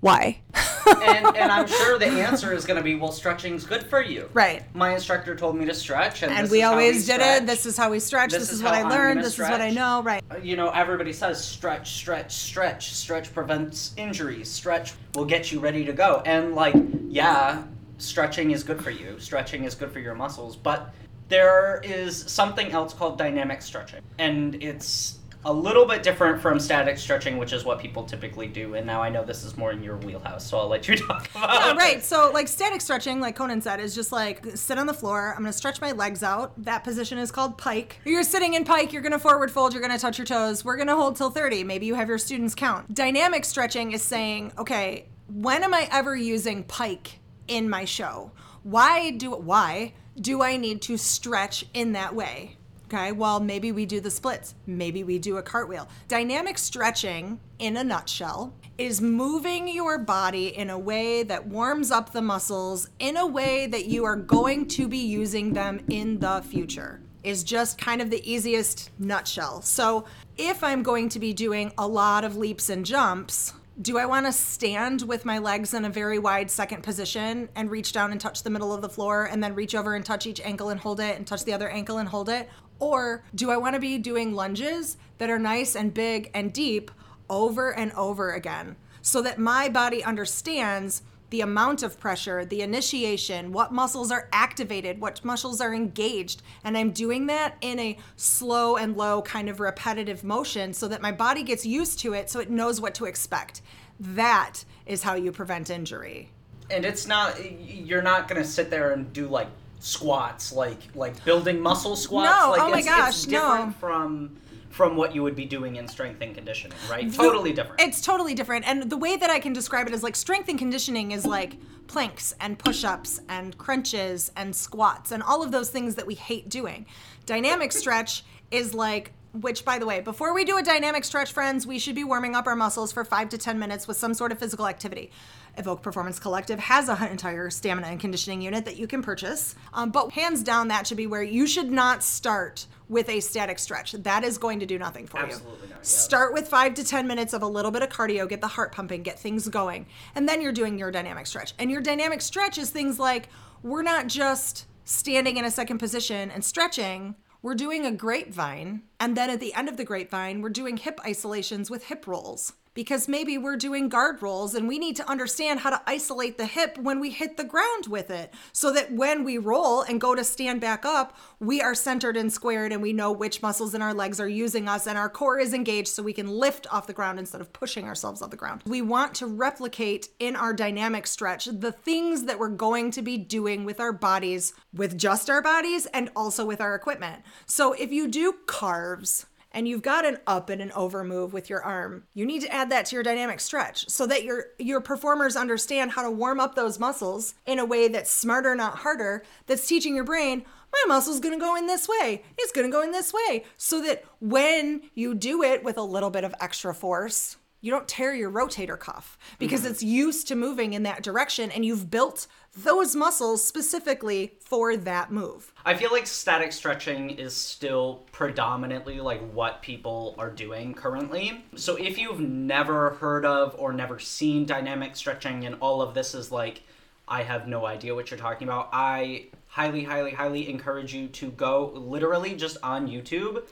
Speaker 1: why?
Speaker 2: and, and I'm sure the answer is going to be, well, stretching's good for you.
Speaker 1: Right.
Speaker 2: My instructor told me to stretch, and,
Speaker 1: and
Speaker 2: this
Speaker 1: we
Speaker 2: is how
Speaker 1: always did
Speaker 2: stretch.
Speaker 1: it. This is how we stretch. This,
Speaker 2: This
Speaker 1: is, what I
Speaker 2: I'm
Speaker 1: learned. This is what I know. Right.
Speaker 2: Uh, you know, everybody says stretch, stretch, stretch. Stretch prevents injuries. Stretch will get you ready to go. And, like, yeah, stretching is good for you. Stretching is good for your muscles. But there is something else called dynamic stretching. And it's a little bit different from static stretching, which is what people typically do. And now I know this is more in your wheelhouse, so I'll let you talk about
Speaker 1: Yeah,
Speaker 2: it.
Speaker 1: right. So, like static stretching, like Conan said, is just like sit on the floor. I'm going to stretch my legs out. That position is called pike. You're sitting in pike. You're going to forward fold. You're going to touch your toes. We're going to hold till 30. Maybe you have your students count. Dynamic stretching is saying, okay, when am I ever using pike in my show? Why do why do I need to stretch in that way? Okay, well, maybe we do the splits. Maybe we do a cartwheel. Dynamic stretching, in a nutshell, is moving your body in a way that warms up the muscles in a way that you are going to be using them in the future. Is just kind of the easiest nutshell. So, if I'm going to be doing a lot of leaps and jumps, do I want to stand with my legs in a very wide second position and reach down and touch the middle of the floor and then reach over and touch each ankle and hold it and touch the other ankle and hold it? Or do I want to be doing lunges that are nice and big and deep over and over again so that my body understands the amount of pressure, the initiation, what muscles are activated, what muscles are engaged. And I'm doing that in a slow and low kind of repetitive motion so that my body gets used to it so it knows what to expect. That is how you prevent injury.
Speaker 2: and it's not you're not gonna sit there and do like squats like like building muscle squats
Speaker 1: No,
Speaker 2: like
Speaker 1: oh my
Speaker 2: it's,
Speaker 1: gosh,
Speaker 2: it's different
Speaker 1: no.
Speaker 2: from from what you would be doing in strength and conditioning right totally different
Speaker 1: It's totally different. And the way that I can describe it is like strength and conditioning is like planks and push ups and crunches and squats and all of those things that we hate doing. Dynamic stretch is like, which by the way, before we do a dynamic stretch, friends, we should be warming up our muscles for five to 10 minutes with some sort of physical activity. Evoke Performance Collective has an entire stamina and conditioning unit that you can purchase. Um, but hands down, that should be where you should not start with a static stretch. That is going to do nothing for you.
Speaker 2: Absolutely not, yeah.
Speaker 1: Start with five to 10 minutes of a little bit of cardio, get the heart pumping, get things going. And then you're doing your dynamic stretch. And your dynamic stretch is things like we're not just standing in a second position and stretching, we're doing a grapevine And then at the end of the grapevine, we're doing hip isolations with hip rolls because maybe we're doing guard rolls and we need to understand how to isolate the hip when we hit the ground with it so that when we roll and go to stand back up, we are centered and squared and we know which muscles in our legs are using us and our core is engaged so we can lift off the ground instead of pushing ourselves off the ground. We want to replicate in our dynamic stretch the things that we're going to be doing with our bodies, with just our bodies and also with our equipment. So if you do carves, and you've got an up and an over move with your arm, you need to add that to your dynamic stretch so that your your performers understand how to warm up those muscles in a way that's smarter, not harder, that's teaching your brain, my muscle's gonna go in this way. It's gonna go in this way. So that when you do it with a little bit of extra force, you don't tear your rotator cuff because mm-hmm. it's used to moving in that direction and you've built those muscles specifically for that move.
Speaker 2: I feel like static stretching is still predominantly like what people are doing currently. So if you've never heard of or never seen dynamic stretching and all of this is like I have no idea what you're talking about, I highly highly highly encourage you to go literally just on YouTube,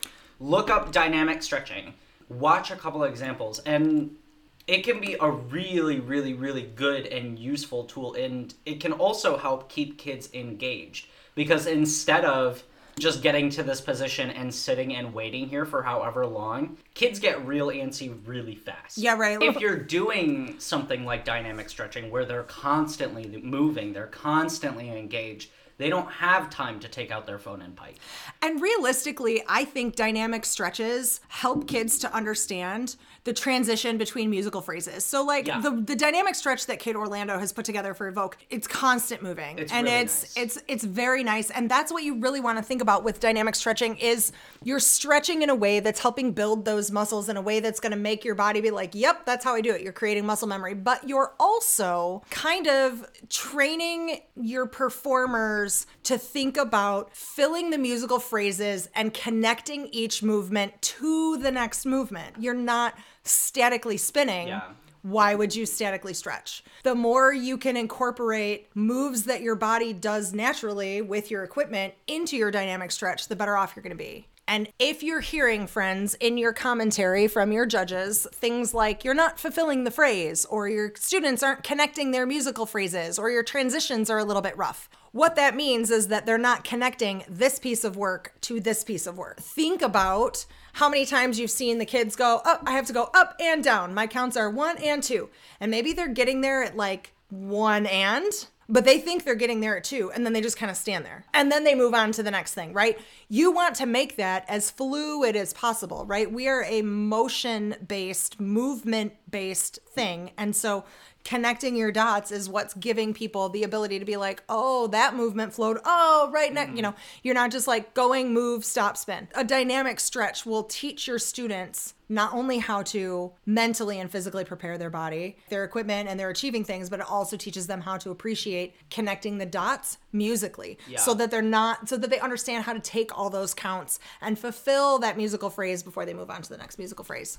Speaker 2: look up dynamic stretching, watch a couple of examples and it can be a really really really good and useful tool and it can also help keep kids engaged because instead of just getting to this position and sitting and waiting here for however long, kids get real antsy really fast.
Speaker 1: Yeah, right.
Speaker 2: If you're doing something like dynamic stretching where they're constantly moving, they're constantly engaged, they don't have time to take out their phone and pipe.
Speaker 1: And realistically, I think dynamic stretches help kids to understand the transition between musical phrases. So like
Speaker 2: Yeah.
Speaker 1: the the dynamic stretch that Kate Orlando has put together for Evoke, it's constant moving.
Speaker 2: It's
Speaker 1: and
Speaker 2: really
Speaker 1: it's
Speaker 2: nice.
Speaker 1: it's it's very nice. And that's what you really want to think about with dynamic stretching is you're stretching in a way that's helping build those muscles in a way that's going to make your body be like, "Yep, that's how I do it." You're creating muscle memory, but you're also kind of training your performers to think about filling the musical phrases and connecting each movement to the next movement. You're not statically spinning
Speaker 2: Yeah.
Speaker 1: why would you statically stretch? The more you can incorporate moves that your body does naturally with your equipment into your dynamic stretch, the better off you're going to be. And if you're hearing, friends, in your commentary from your judges, things like you're not fulfilling the phrase, or your students aren't connecting their musical phrases, or your transitions are a little bit rough, what that means is that they're not connecting this piece of work to this piece of work. Think about how many times you've seen the kids go, oh, I have to go up and down. My counts are one and two. And maybe they're getting there at like one and, but they think they're getting there two. And then they just kind of stand there. And then they move on to the next thing, right? You want to make that as fluid as possible, right? We are a motion based, movement based thing. And so connecting your dots is what's giving people the ability to be like, oh, that movement flowed. Oh, right next, you know, you're not just like going, move, stop, spin. A dynamic stretch will teach your students not only how to mentally and physically prepare their body, their equipment, and their achieving things, but it also teaches them how to appreciate connecting the dots musically
Speaker 2: Yeah.
Speaker 1: so that they're not, so that they understand how to take all those counts and fulfill that musical phrase before they move on to the next musical phrase.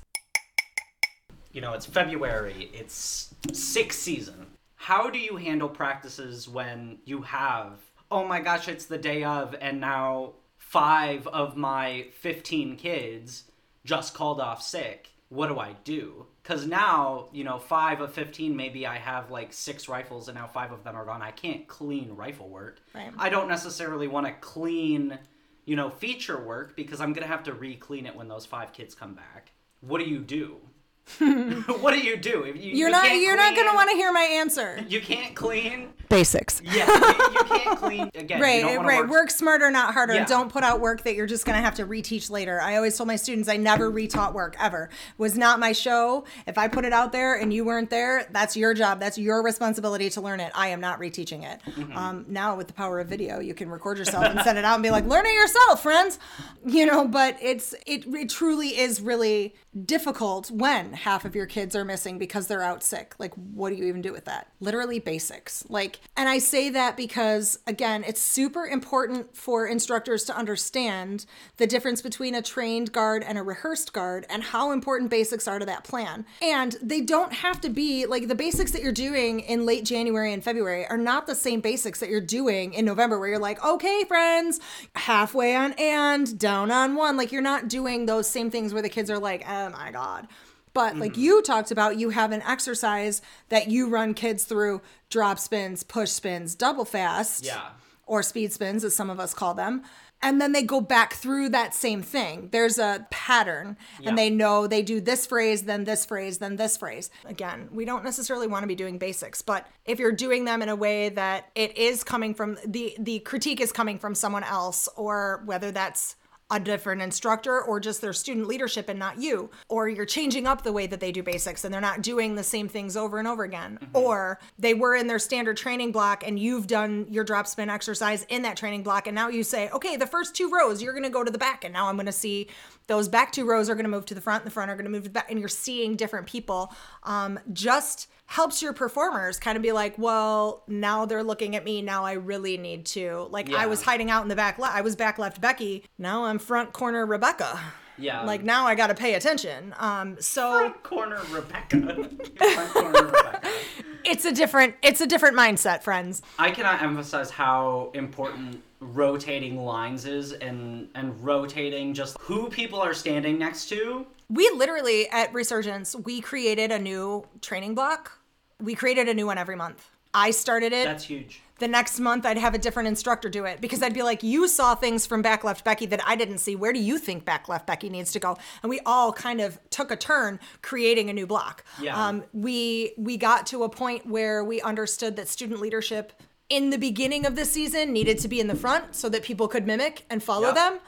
Speaker 2: You know, it's February, it's sixth season. How do you handle practices when you have, oh my gosh, it's the day of, and now five of my 15 kids just called off sick? What do I do? Because now, you know, five of 15, maybe I have like six rifles and now five of them are gone. I can't clean rifle work.
Speaker 1: Right.
Speaker 2: I don't necessarily want to clean, you know, feature work because I'm going to have to re clean it when those five kids come back. What do you do? what do you do? You,
Speaker 1: You're
Speaker 2: you
Speaker 1: not, you're not going to want to hear my answer.
Speaker 2: You can't clean.
Speaker 1: Basics.
Speaker 2: Yeah, you, you can't clean again.
Speaker 1: Right, right.
Speaker 2: Work,
Speaker 1: Work smarter, not harder.
Speaker 2: Yeah.
Speaker 1: Don't put out work that you're just gonna have to reteach later. I always told my students I never retaught work ever. It was not my show. If I put it out there and you weren't there, that's your job. That's your responsibility to learn it. I am not reteaching it.
Speaker 2: Mm-hmm.
Speaker 1: Um, now with the power of video, you can record yourself and send it out and be like, learn it yourself, friends. You know, but it's it, it truly is really difficult when half of your kids are missing because they're out sick. Like, what do you even do with that? Literally basics. Like, and I say that because, again, it's super important for instructors to understand the difference between a trained guard and a rehearsed guard and how important basics are to that plan. And they don't have to be like the basics that you're doing in late January and February are not the same basics that you're doing in November, where you're like, okay, friends, halfway on and down on one. Like, you're not doing those same things where the kids are like, oh my God. But like
Speaker 2: Mm-hmm.
Speaker 1: you talked about, you have an exercise that you run kids through drop spins, push spins, double fast.
Speaker 2: Yeah.
Speaker 1: Or speed spins, as some of us call them. And then they go back through that same thing. There's a pattern,
Speaker 2: Yeah.
Speaker 1: and they know they do this phrase, then this phrase, then this phrase. Again, we don't necessarily want to be doing basics, but if you're doing them in a way that it is coming from the the critique is coming from someone else, or whether that's a different instructor or just their student leadership and not you or you're changing up the way that they do basics and they're not doing the same things over and over again. Or they were in their standard training block and you've done your drop spin exercise in that training block and now you say okay the first two rows you're going to go to the back and now i'm going to see those back two rows are going to move to the front and the front are going to move to the back and you're seeing different people um, just helps your performers kind of be like well now they're looking at me now i really need to like i was hiding out in the back left i was back left becky now i'm front corner rebecca
Speaker 2: Yeah.
Speaker 1: like now i gotta pay attention um so
Speaker 2: Front corner Rebecca. Front corner Rebecca.
Speaker 1: it's a different it's a different mindset friends
Speaker 2: I cannot emphasize how important rotating lines is and and rotating just who people are standing next to.
Speaker 1: we literally at resurgence we created a new training block we created a new one every month i started it
Speaker 2: That's huge.
Speaker 1: The next month I'd have a different instructor do it because I'd be like, you saw things from back left Becky that I didn't see. Where do you think back left Becky needs to go? And we all kind of took a turn creating a new block.
Speaker 2: Yeah.
Speaker 1: Um, we we got to a point where we understood that student leadership in the beginning of the season needed to be in the front so that people could mimic and follow
Speaker 2: Yeah.
Speaker 1: them.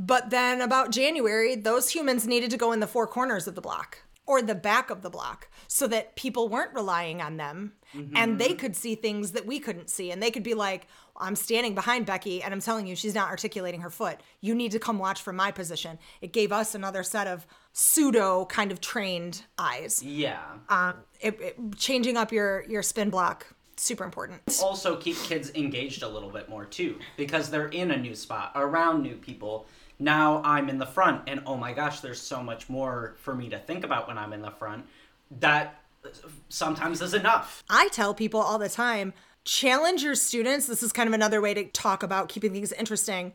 Speaker 1: But then about January, those humans needed to go in the four corners of the block or the back of the block so that people weren't relying on them and they could see things that we couldn't see. And they could be like, I'm standing behind Becky and I'm telling you she's not articulating her foot. You need to come watch from my position. It gave us another set of pseudo kind of trained eyes.
Speaker 2: Yeah.
Speaker 1: Um, it, it- changing up your, your spin block, super important.
Speaker 2: also keep kids engaged a little bit more too because they're in a new spot around new people now i'm in the front and oh my gosh there's so much more for me to think about when i'm in the front that sometimes is enough
Speaker 1: I tell people all the time challenge your students. This is kind of another way to talk about keeping things interesting.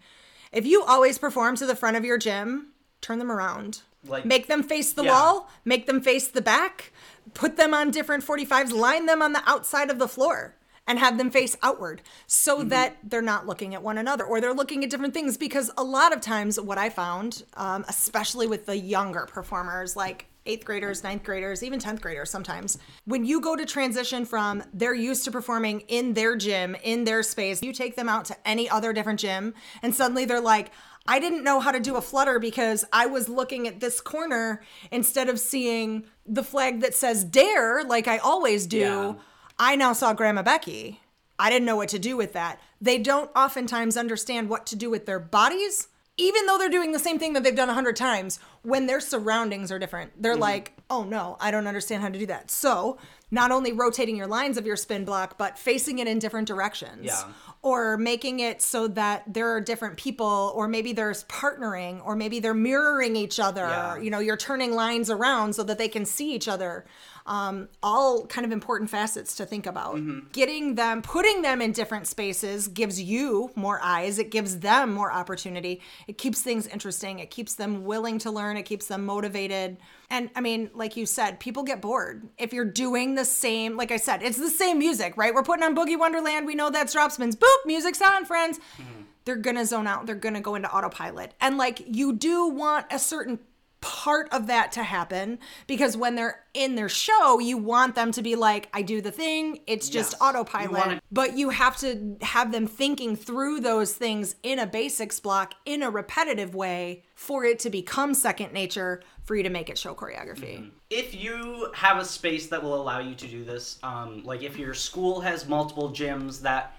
Speaker 1: If you always perform to the front of your gym, turn them around.
Speaker 2: Like-
Speaker 1: make them face the
Speaker 2: Yeah.
Speaker 1: wall, make them face the back, put them on different 45s, line them on the outside of the floor. And have them face outward so that they're not looking at one another or they're looking at different things. Because a lot of times, what I found, um, especially with the younger performers, like eighth graders, ninth graders, even 10th graders sometimes. When you go to transition from they're used to performing in their gym, in their space, you take them out to any other different gym, and suddenly they're like, I didn't know how to do a flutter because I was looking at this corner instead of seeing the flag that says dare, like I always do.
Speaker 2: Yeah.
Speaker 1: I now saw Grandma Becky. I didn't know what to do with that. They don't oftentimes understand what to do with their bodies, even though they're doing the same thing that they've done a hundred times when their surroundings are different. They're mm-hmm. like, oh no, I don't understand how to do that. So, not only rotating your lines of your spin block, but facing it in different directions.
Speaker 2: Yeah.
Speaker 1: Or making it so that there are different people, or maybe there's partnering, or maybe they're mirroring each other.
Speaker 2: Yeah.
Speaker 1: You know, you're turning lines around so that they can see each other um, all kind of important facets to think about. Getting them, putting them in different spaces gives you more eyes. It gives them more opportunity. It keeps things interesting. It keeps them willing to learn. It keeps them motivated. And I mean, like you said, people get bored if you're doing the same. Like I said, it's the same music, right? We're putting on Boogie Wonderland. We know that's Dropspins. Boop, music's on, friends. They're gonna zone out. They're gonna go into autopilot. And like you do want a certain part of that to happen because when they're in their show, you want them to be like, I do the thing, it's just
Speaker 2: Yes. You
Speaker 1: autopilot.
Speaker 2: want it-
Speaker 1: But you have to have them thinking through those things in a basics block in a repetitive way for it to become second nature for you to make it show choreography.
Speaker 2: if you have a space that will allow you to do this, um, like if your school has multiple gyms that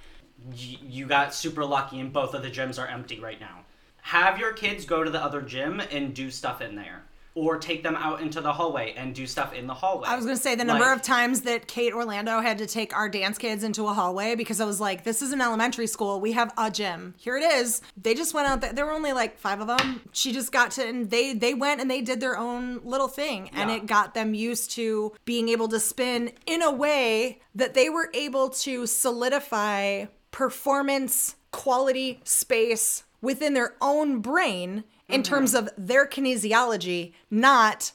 Speaker 2: y- you got super lucky and both of the gyms are empty right now, have your kids go to the other gym and do stuff in there. or take them out into the hallway and do stuff in the hallway.
Speaker 1: I was going to say the number
Speaker 2: Like,
Speaker 1: of times that Kate Orlando had to take our dance kids into a hallway because I was like, this is an elementary school. We have a gym. Here it is. They just went out there. There were only like five of them. She just got to, and they, they went and they did their own little thing. And
Speaker 2: Yeah.
Speaker 1: it got them used to being able to spin in a way that they were able to solidify performance, quality, space within their own brain in mm-hmm. terms of their kinesiology, not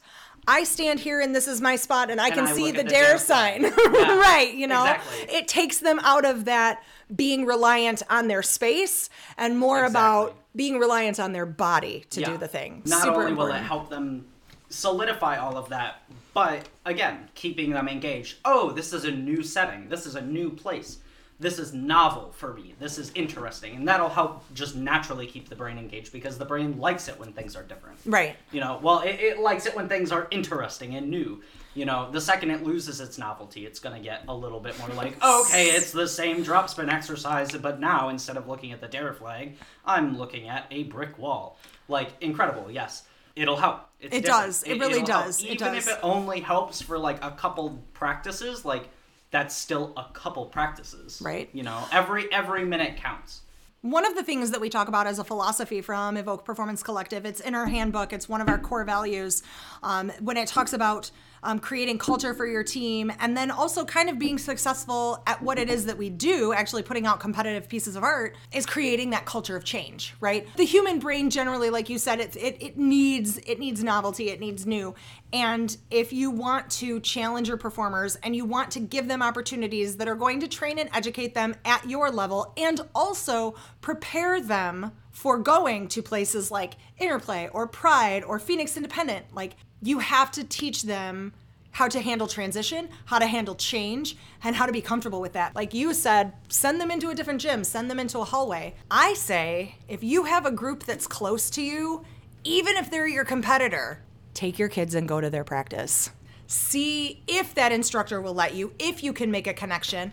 Speaker 1: I stand here and this is my spot and I can
Speaker 2: I
Speaker 1: see the
Speaker 2: the
Speaker 1: dare
Speaker 2: dare
Speaker 1: sign.
Speaker 2: Yeah,
Speaker 1: right, you know.
Speaker 2: exactly.
Speaker 1: It takes them out of that being reliant on their space and more about being reliant on their body to do the thing.
Speaker 2: Not
Speaker 1: Super
Speaker 2: only will it help them solidify all of that, but again, keeping them engaged. Oh, this is a new setting. This is a new place. This is novel for me. This is interesting. And that'll help just naturally keep the brain engaged because the brain likes it when things are different.
Speaker 1: Right.
Speaker 2: You know, well, it, it likes it when things are interesting and new. You know, the second it loses its novelty, it's going to get a little bit more like, okay, it's the same drop spin exercise, but now instead of looking at the dare flag, I'm looking at a brick wall. Like, incredible, yes. It'll help. It's
Speaker 1: It
Speaker 2: different.
Speaker 1: does. It really
Speaker 2: it'll help.
Speaker 1: does. It
Speaker 2: Even
Speaker 1: does.
Speaker 2: if it only helps for like a couple practices, like that's still a couple practices.
Speaker 1: Right.
Speaker 2: You know, every every minute counts.
Speaker 1: One of the things that we talk about as a philosophy from Evoke Performance Collective, it's in our handbook, it's one of our core values um, when it talks about um, creating culture for your team and then also kind of being successful at what it is that we do, actually putting out competitive pieces of art, is creating that culture of change, right? The human brain generally, like you said, it, it, it needs it needs novelty, it needs new. And if you want to challenge your performers and you want to give them opportunities that are going to train and educate them at your level and also prepare them for going to places like Interplay or Pride or Phoenix Independent, like you have to teach them how to handle transition, how to handle change, and how to be comfortable with that. Like you said, send them into a different gym, send them into a hallway. I say, if you have a group that's close to you, even if they're your competitor, take your kids and go to their practice. See if that instructor will let you, if you can make a connection.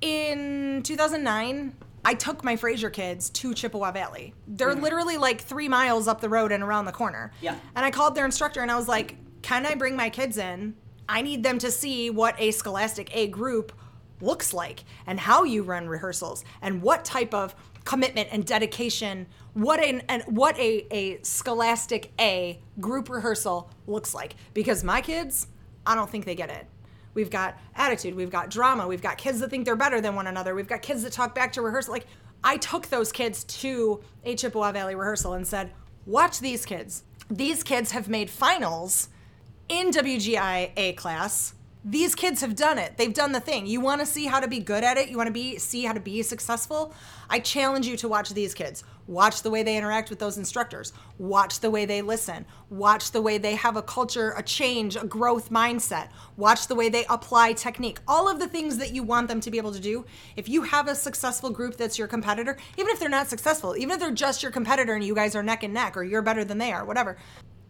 Speaker 1: In 2009, I took my Fraser kids to Chippewa Valley. They're literally like three miles up the road and around the corner.
Speaker 2: Yeah.
Speaker 1: And I called their instructor and I was like, Can I bring my kids in? I need them to see what a Scholastic A group looks like and how you run rehearsals and what type of commitment and dedication what an and what a, a scholastic a group rehearsal looks like because my kids i don't think they get it we've got attitude we've got drama we've got kids that think they're better than one another we've got kids that talk back to rehearsal like i took those kids to a chippewa valley rehearsal and said watch these kids these kids have made finals in WGI A class. These kids have done it. They've done the thing. You want to see how to be good at it? You want to be see how to be successful? I challenge you to watch these kids. Watch the way they interact with those instructors. Watch the way they listen. Watch the way they have a culture, a change, a growth mindset. Watch the way they apply technique. All of the things that you want them to be able to do. If you have a successful group that's your competitor, even if they're not successful, even if they're just your competitor and you guys are neck and neck or you're better than they are, whatever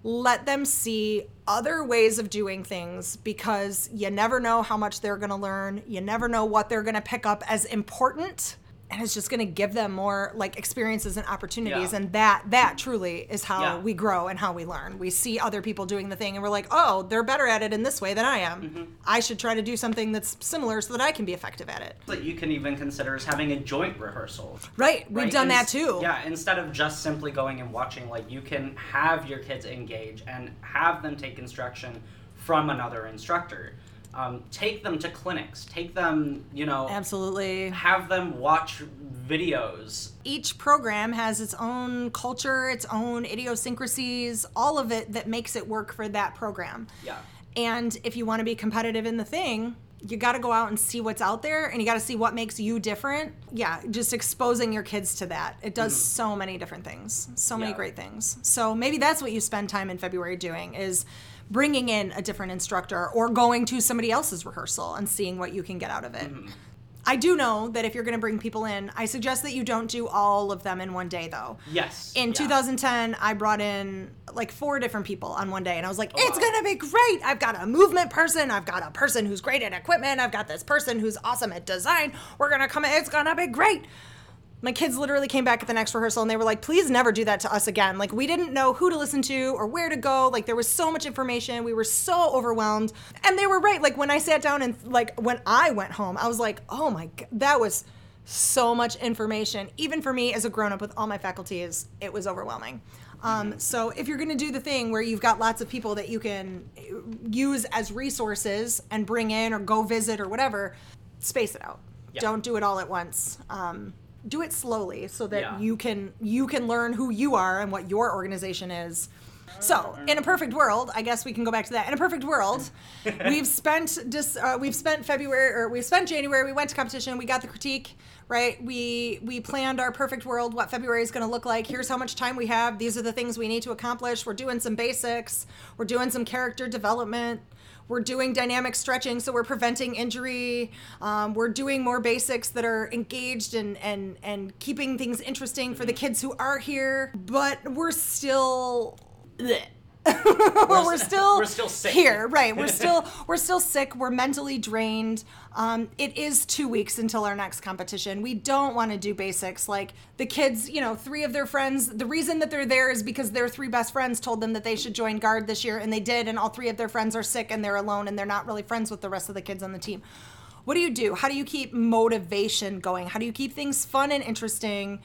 Speaker 1: let them see other ways of doing things because you never know how much they're going to learn. You never know what they're going to pick up as important. And it's just going to give them more like experiences and opportunities.
Speaker 2: Yeah.
Speaker 1: And that, that truly is how
Speaker 2: Yeah.
Speaker 1: we grow and how we learn. We see other people doing the thing and we're like, oh, they're better at it in this way than I am.
Speaker 2: Mm-hmm.
Speaker 1: I should try to do something that's similar so that I can be effective at it.
Speaker 2: That you can even consider as having a joint rehearsal.
Speaker 1: Right. We've
Speaker 2: right?
Speaker 1: done that too.
Speaker 2: Yeah, instead of just simply going and watching, like you can have your kids engage and have them take instruction from another instructor. Um, take them to clinics. Take them, you know,
Speaker 1: Absolutely.
Speaker 2: have them watch videos.
Speaker 1: each program has its own culture, its own idiosyncrasies, all of it that makes it work for that program.
Speaker 2: Yeah.
Speaker 1: And if you want to be competitive in the thing, you got to go out and see what's out there and you got to see what makes you different. Yeah, just exposing your kids to that. It does so many different things. So many
Speaker 2: Yeah.
Speaker 1: great things. So maybe that's what you spend time in February doing is bringing in a different instructor or going to somebody else's rehearsal and seeing what you can get out of it. Mm-hmm. I do know that if you're going to bring people in, I suggest that you don't do all of them in one day though.
Speaker 2: Yes.
Speaker 1: In
Speaker 2: yeah.
Speaker 1: 2010, I brought in like four different people on one day, and I was like, oh, it's
Speaker 2: wow.
Speaker 1: gonna be great. I've got a movement person, I've got a person who's great at equipment, I've got this person who's awesome at design. We're gonna come in, it's gonna be great. My kids literally came back at the next rehearsal and they were like, please never do that to us again. Like, we didn't know who to listen to or where to go. Like, there was so much information. We were so overwhelmed. And they were right. Like, when I sat down and, like, when I went home, I was like, oh my God, that was so much information. Even for me as a grown up with all my faculties, it was overwhelming. Um, so if you're going to do the thing where you've got lots of people that you can use as resources and bring in or go visit or whatever, space it out.
Speaker 2: Yeah.
Speaker 1: Don't do it all at once. Um, do it slowly so that
Speaker 2: Yeah.
Speaker 1: you can you can learn who you are and what your organization is. So, in a perfect world, I guess we can go back to that. In a perfect world, we've spent dis, uh, we've spent February or we've spent January. We went to competition. We got the critique right. We we planned our perfect world. What February is going to look like. Here's how much time we have. These are the things we need to accomplish. We're doing some basics. We're doing some character development. We're doing dynamic stretching, so we're preventing injury. Um, we're doing more basics that are engaged and and and keeping things interesting for the kids who are here. But we're still. bleh. we're still
Speaker 2: we're still sick.
Speaker 1: here right. We're still we're still sick. We're mentally drained. Um, it is two weeks until our next competition. We don't want to do basics like the kids you know three of their friends the reason that they're there is because their three best friends told them that they should join guard this year and they did and all three of their friends are sick and they're alone and they're not really friends with the rest of the kids on the team. What do you do? How do you keep motivation going? How do you keep things fun and interesting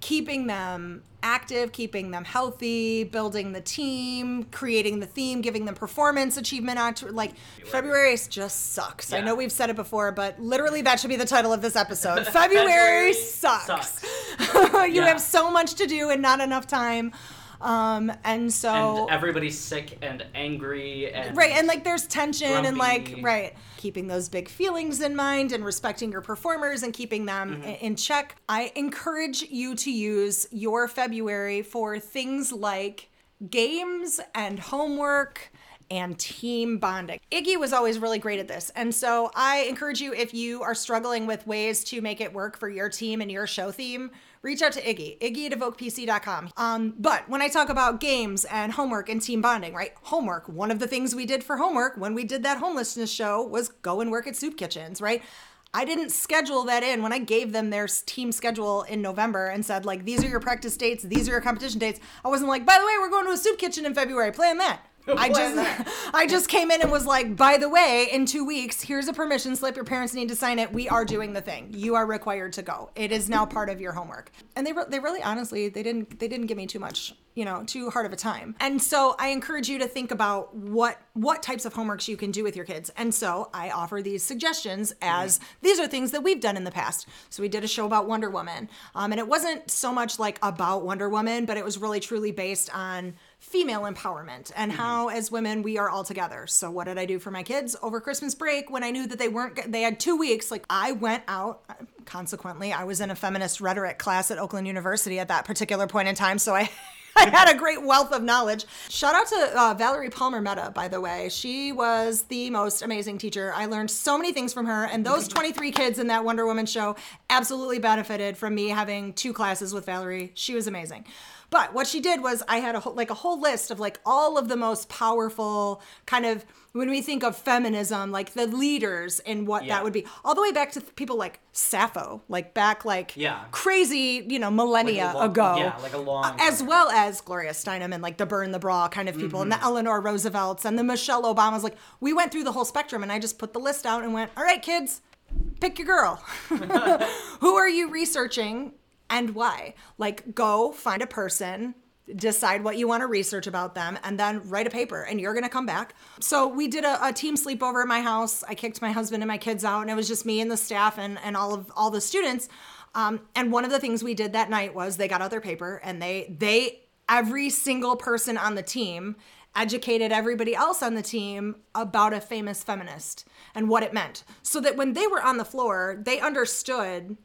Speaker 1: keeping them active, keeping them healthy, building the team, creating the theme, giving them performance achievement on like February just sucks. I know we've said it before, but literally that should be the title of this episode. February,
Speaker 2: February
Speaker 1: sucks. you
Speaker 2: Yeah.
Speaker 1: have so much to do and not enough time. Um, and so
Speaker 2: and everybody's sick and angry and
Speaker 1: right and like there's tension and like right keeping those big feelings in mind and respecting your performers and keeping them
Speaker 2: Mm-hmm.
Speaker 1: in check i encourage you to use your february for things like games and homework and team bonding. Iggy was always really great at this. And so I encourage you if you are struggling with ways to make it work for your team and your show theme, reach out to Iggy, Iggy at evokepc.com. Um, but when I talk about games and homework and team bonding, right? Homework, one of the things we did for homework when we did that homelessness show was go and work at soup kitchens, right? I didn't schedule that in when I gave them their team schedule in November and said, like, these are your practice dates, these are your competition dates. I wasn't like, by the way, we're going to a soup kitchen in February, plan that. I just I just came in and was like, by the way, in two weeks, here's a permission slip. Your parents need to sign it. We are doing the thing. You are required to go. It is now part of your homework. And they re- they really honestly they didn't they didn't give me too much you know too hard of a time. And so I encourage you to think about what what types of homeworks you can do with your kids. And so I offer these suggestions as these are things that we've done in the past. So we did a show about Wonder Woman, um, and it wasn't so much like about Wonder Woman, but it was really truly based on female empowerment and how as women we are all together so what did i do for my kids over christmas break when i knew that they weren't they had two weeks like i went out consequently i was in a feminist rhetoric class at oakland university at that particular point in time so i I had a great wealth of knowledge. Shout out to uh, Valerie Palmer-Mehta, by the way. She was the most amazing teacher. I learned so many things from her, and those 23 kids in that Wonder Woman show absolutely benefited from me having two classes with Valerie. She was amazing. But what she did was I had a whole, like a whole list of like all of the most powerful kind of when we think of feminism, like the leaders and what
Speaker 2: Yeah.
Speaker 1: that would be, all the way back to people like Sappho, like back like
Speaker 2: Yeah.
Speaker 1: crazy, you know, millennia
Speaker 2: Like long-
Speaker 1: ago.
Speaker 2: yeah, like a long
Speaker 1: Uh, as well as Gloria Steinem and like the burn the bra kind of people and the Eleanor Roosevelts and the Michelle Obamas. Like we went through the whole spectrum and I just put the list out and went, all right, kids, pick your girl. Who are you researching and why? Like go find a person. Decide what you want to research about them and then write a paper, and you're gonna come back. So, we did a, a team sleepover at my house. I kicked my husband and my kids out, and it was just me and the staff and, and all of all the students. Um, and one of the things we did that night was they got out their paper and they they every single person on the team educated everybody else on the team about a famous feminist and what it meant so that when they were on the floor they understood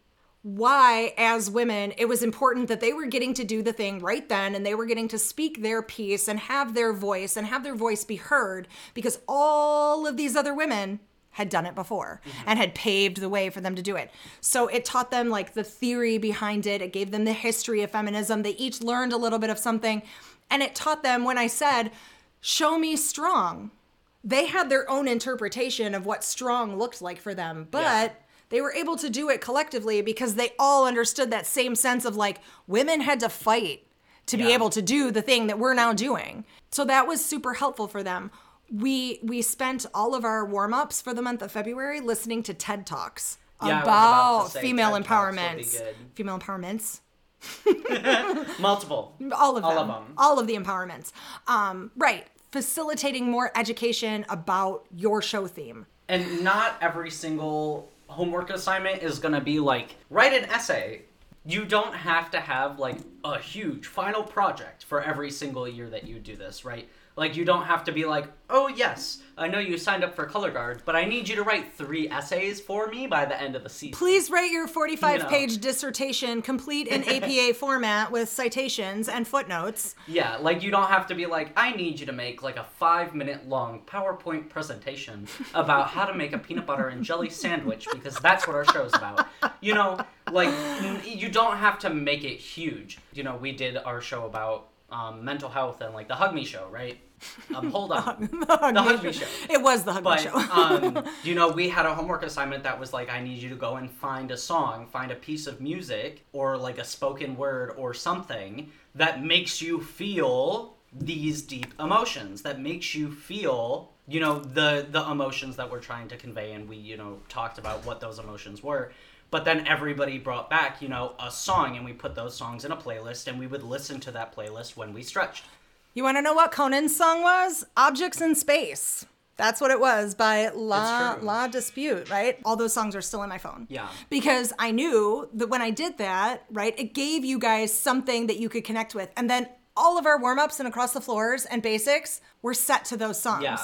Speaker 1: why as women it was important that they were getting to do the thing right then and they were getting to speak their piece and have their voice and have their voice be heard because all of these other women had done it before mm-hmm. and had paved the way for them to do it. So it taught them like the theory behind it. It gave them the history of feminism. They each learned a little bit of something. And it taught them when I said, show me strong, they had their own interpretation of what strong looked like for them. But
Speaker 2: Yeah.
Speaker 1: They were able to do it collectively because they all understood that same sense of like women had to fight to be able to do the thing that we're now doing. So that was super helpful for them. We we spent all of our warm-ups for the month of February listening to TED Talks
Speaker 2: Yeah, about
Speaker 1: about female
Speaker 2: TED Talks would be
Speaker 1: empowerment. Female empowerments.
Speaker 2: Multiple.
Speaker 1: all of
Speaker 2: All
Speaker 1: them,
Speaker 2: of 'em.
Speaker 1: all of the empowerments um, right facilitating more education about your show theme
Speaker 2: And not every single homework assignment is going to be like, write an essay. You don't have to have like a huge final project for every single year that you do this, right? Like, you don't have to be like, oh, yes, I know you signed up for Color Guard, but I need you to write three essays for me by the end of the season.
Speaker 1: please write your 45
Speaker 2: You know.
Speaker 1: page dissertation complete in apa format with citations and footnotes
Speaker 2: Yeah, like you don't have to be like, I need you to make like a five minute long PowerPoint presentation about how to make a peanut butter and jelly sandwich because that's what our show's about. You know, like you don't have to make it huge. You know, we did our show about um, mental health and like the Hug Me show, right? Um, hold on. the Hug Me show.
Speaker 1: it was the hug Me show
Speaker 2: um, you know, we had a homework assignment that was like, I need you to go and find a song, find a piece of music, or like a spoken word or something that makes you feel these deep emotions, that makes you feel, you know, the the emotions that we're trying to convey, and we, you know, talked about what those emotions were. But then everybody brought back, you know, a song, and we put those songs in a playlist, and we would listen to that playlist when we stretched.
Speaker 1: you want to know what conan's song was objects in space that's what it was by La La Dispute, right? All those songs are still in my phone.
Speaker 2: Yeah.
Speaker 1: Because I knew that when I did that, right, it gave you guys something that you could connect with. And then all of our warm ups and across the floors and basics were set to those songs.
Speaker 2: Yeah.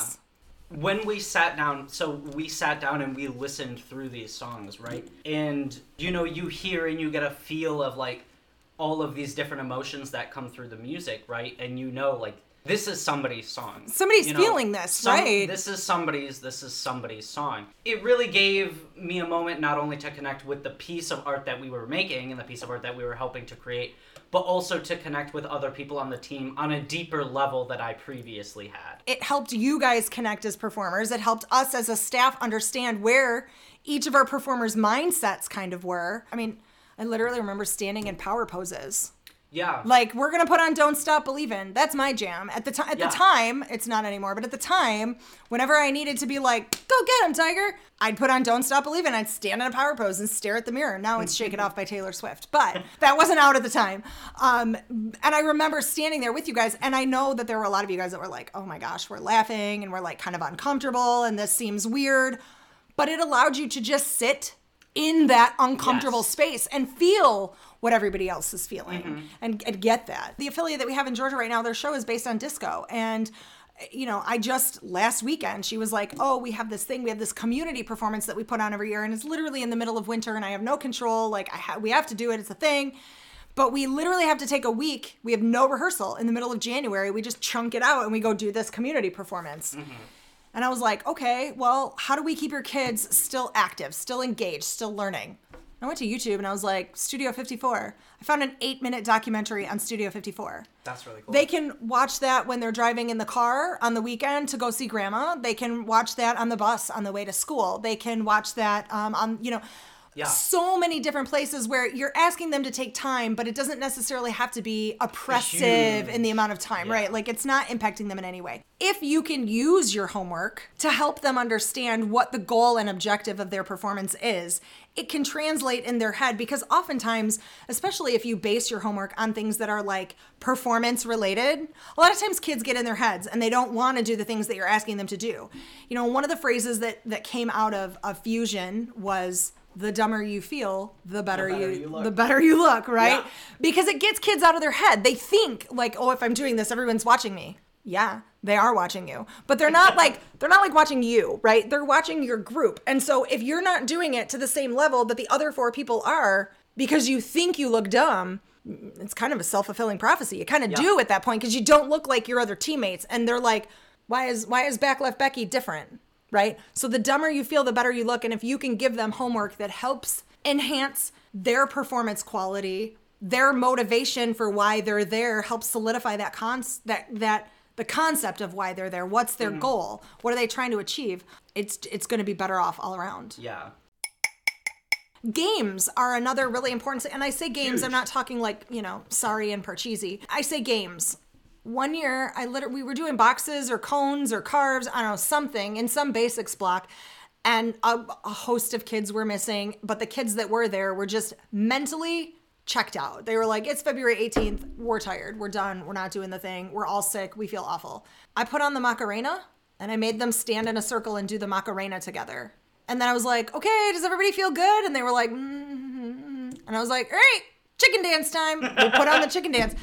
Speaker 2: When we sat down, so we sat down and we listened through these songs, right? And you know, you hear and you get a feel of like all of these different emotions that come through the music, right? And you know, like this is somebody's song.
Speaker 1: Somebody's
Speaker 2: You know,
Speaker 1: feeling this, right?
Speaker 2: This is somebody's. This is somebody's song. It really gave me a moment not only to connect with the piece of art that we were making and the piece of art that we were helping to create, but also to connect with other people on the team on a deeper level that I previously had.
Speaker 1: it helped you guys connect as performers. It helped us as a staff understand where each of our performers' mindsets kind of were. I mean, I literally remember standing in power poses.
Speaker 2: Yeah.
Speaker 1: Like we're gonna put on "Don't Stop Believin'." That's my jam. At the time, at
Speaker 2: Yeah.
Speaker 1: the time, it's not anymore. But at the time, whenever I needed to be like, "Go get him, Tiger," I'd put on "Don't Stop Believin'." I'd stand in a power pose and stare at the mirror. Now it's "Shake It Off" by Taylor Swift, but that wasn't out at the time. Um, and I remember standing there with you guys, and I know that there were a lot of you guys that were like, "Oh my gosh, we're laughing and we're like kind of uncomfortable, and this seems weird," but it allowed you to just sit in that uncomfortable
Speaker 2: Yes.
Speaker 1: space and feel what everybody else is feeling
Speaker 2: Mm-hmm.
Speaker 1: and, and get that. The affiliate that we have in Georgia right now, their show is based on disco. And, you know, I just last weekend, she was like, oh, we have this thing, we have this community performance that we put on every year. And it's literally in the middle of winter and I have no control. Like, I ha- we have to do it, it's a thing. But we literally have to take a week. We have no rehearsal in the middle of January. We just chunk it out and we go do this community performance. And I was like, okay, well, how do we keep your kids still active, still engaged, still learning? I went to YouTube and I was like, Studio 54. I found an eight minute documentary on Studio 54.
Speaker 2: That's really cool.
Speaker 1: They can watch that when they're driving in the car on the weekend to go see grandma. They can watch that on the bus on the way to school. They can watch that um, on, you know,
Speaker 2: Yeah.
Speaker 1: so many different places where you're asking them to take time, but it doesn't necessarily have to be oppressive
Speaker 2: Huge.
Speaker 1: in the amount of time,
Speaker 2: Yeah.
Speaker 1: right? Like it's not impacting them in any way. If you can use your homework to help them understand what the goal and objective of their performance is, it can translate in their head because oftentimes, especially if you base your homework on things that are like performance related, a lot of times kids get in their heads and they don't want to do the things that you're asking them to do. You know, one of the phrases that that came out of, of fusion was the dumber you feel, the better,
Speaker 2: better
Speaker 1: you,
Speaker 2: you look.
Speaker 1: the better you look, right?
Speaker 2: Yeah.
Speaker 1: Because it gets kids out of their head. They think like, "Oh, if I'm doing this, everyone's watching me." Yeah, they are watching you. But they're not like they're not like watching you, right? They're watching your group. And so if you're not doing it to the same level that the other four people are because you think you look dumb, it's kind of a self-fulfilling prophecy. You kind of do at that point because you don't look like your other teammates and they're like, "Why is why is back left Becky different?" Right? So the dumber you feel, the better you look. And if you can give them homework that helps enhance their performance quality, their motivation for why they're there, helps solidify that cons that that the concept of why they're there. What's their mm. goal? What are they trying to achieve? It's it's going to be better off all around.
Speaker 2: yeah.
Speaker 1: Games are another really important, and I say games. I'm not talking like you know, sorry and parcheesi. I say games. One year, I literally we were doing boxes or cones or carves. I don't know something in some basics block, and a, a host of kids were missing. But the kids that were there were just mentally checked out. They were like, "It's February 18th. We're tired. We're done. We're not doing the thing. We're all sick. We feel awful." I put on the Macarena and I made them stand in a circle and do the Macarena together. And then I was like, okay, does everybody feel good? And they were like, mm-hmm. and I was like, all right, chicken dance time. We put on the chicken dance.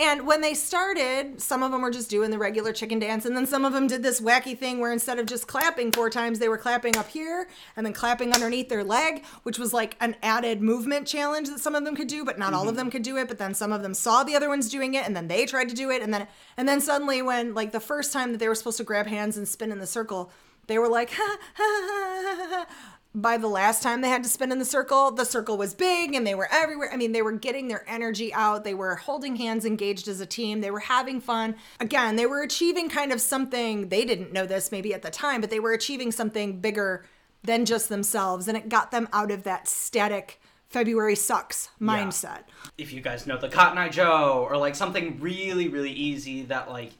Speaker 1: And when they started, some of them were just doing the regular chicken dance. And then some of them did this wacky thing where instead of just clapping four times, they were clapping up here and then clapping underneath their leg, which was like an added movement challenge that some of them could do, but not all of mm-hmm. them could do it. But then some of them saw the other ones doing it and then they tried to do it. And then, and then suddenly, when like the first time that they were supposed to grab hands and spin in the circle, they were like, ha, ha, ha, ha, ha. By the last time they had to spin in the circle, the circle was big and they were everywhere. I mean, they were getting their energy out. They were holding hands, engaged as a team. They were having fun. Again, they were achieving kind of something, they didn't know this maybe at the time, but they were achieving something bigger than just themselves. And it got them out of that static February sucks mindset.
Speaker 2: if you guys know the Cotton Eye Joe or like something really really easy that like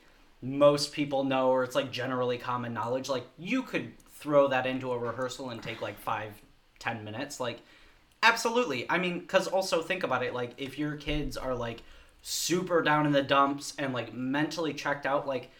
Speaker 2: most people know or it's like generally common knowledge like you could throw that into a rehearsal and take like five ten minutes like absolutely i mean because also think about it like if your kids are like super down in the dumps and like mentally checked out like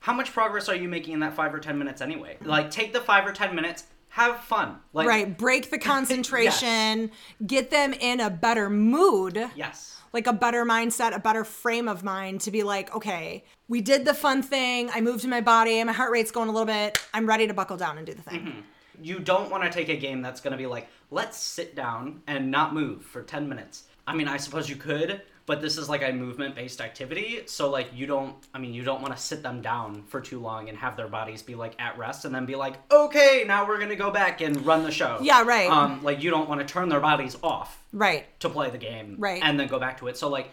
Speaker 2: how much progress are you making in that five or ten minutes anyway like take the five or ten minutes have fun like
Speaker 1: Right. Break the concentration, yes. get them in a better mood.
Speaker 2: yes
Speaker 1: like a better mindset, a better frame of mind to be like, okay, we did the fun thing. I moved my body. My heart rate's going a little bit. I'm ready to buckle down and do the thing.
Speaker 2: you don't want to take a game that's going to be like, let's sit down and not move for 10 minutes. I mean, I suppose you could, but this is like a movement based activity. So, like, you don't, I mean, you don't want to sit them down for too long and have their bodies be like at rest and then be like, okay, now we're going to go back and run the show.
Speaker 1: Yeah, right.
Speaker 2: Um, like, you don't want to turn their bodies off
Speaker 1: Right.
Speaker 2: to play the game
Speaker 1: Right.
Speaker 2: and then go back to it. So, like,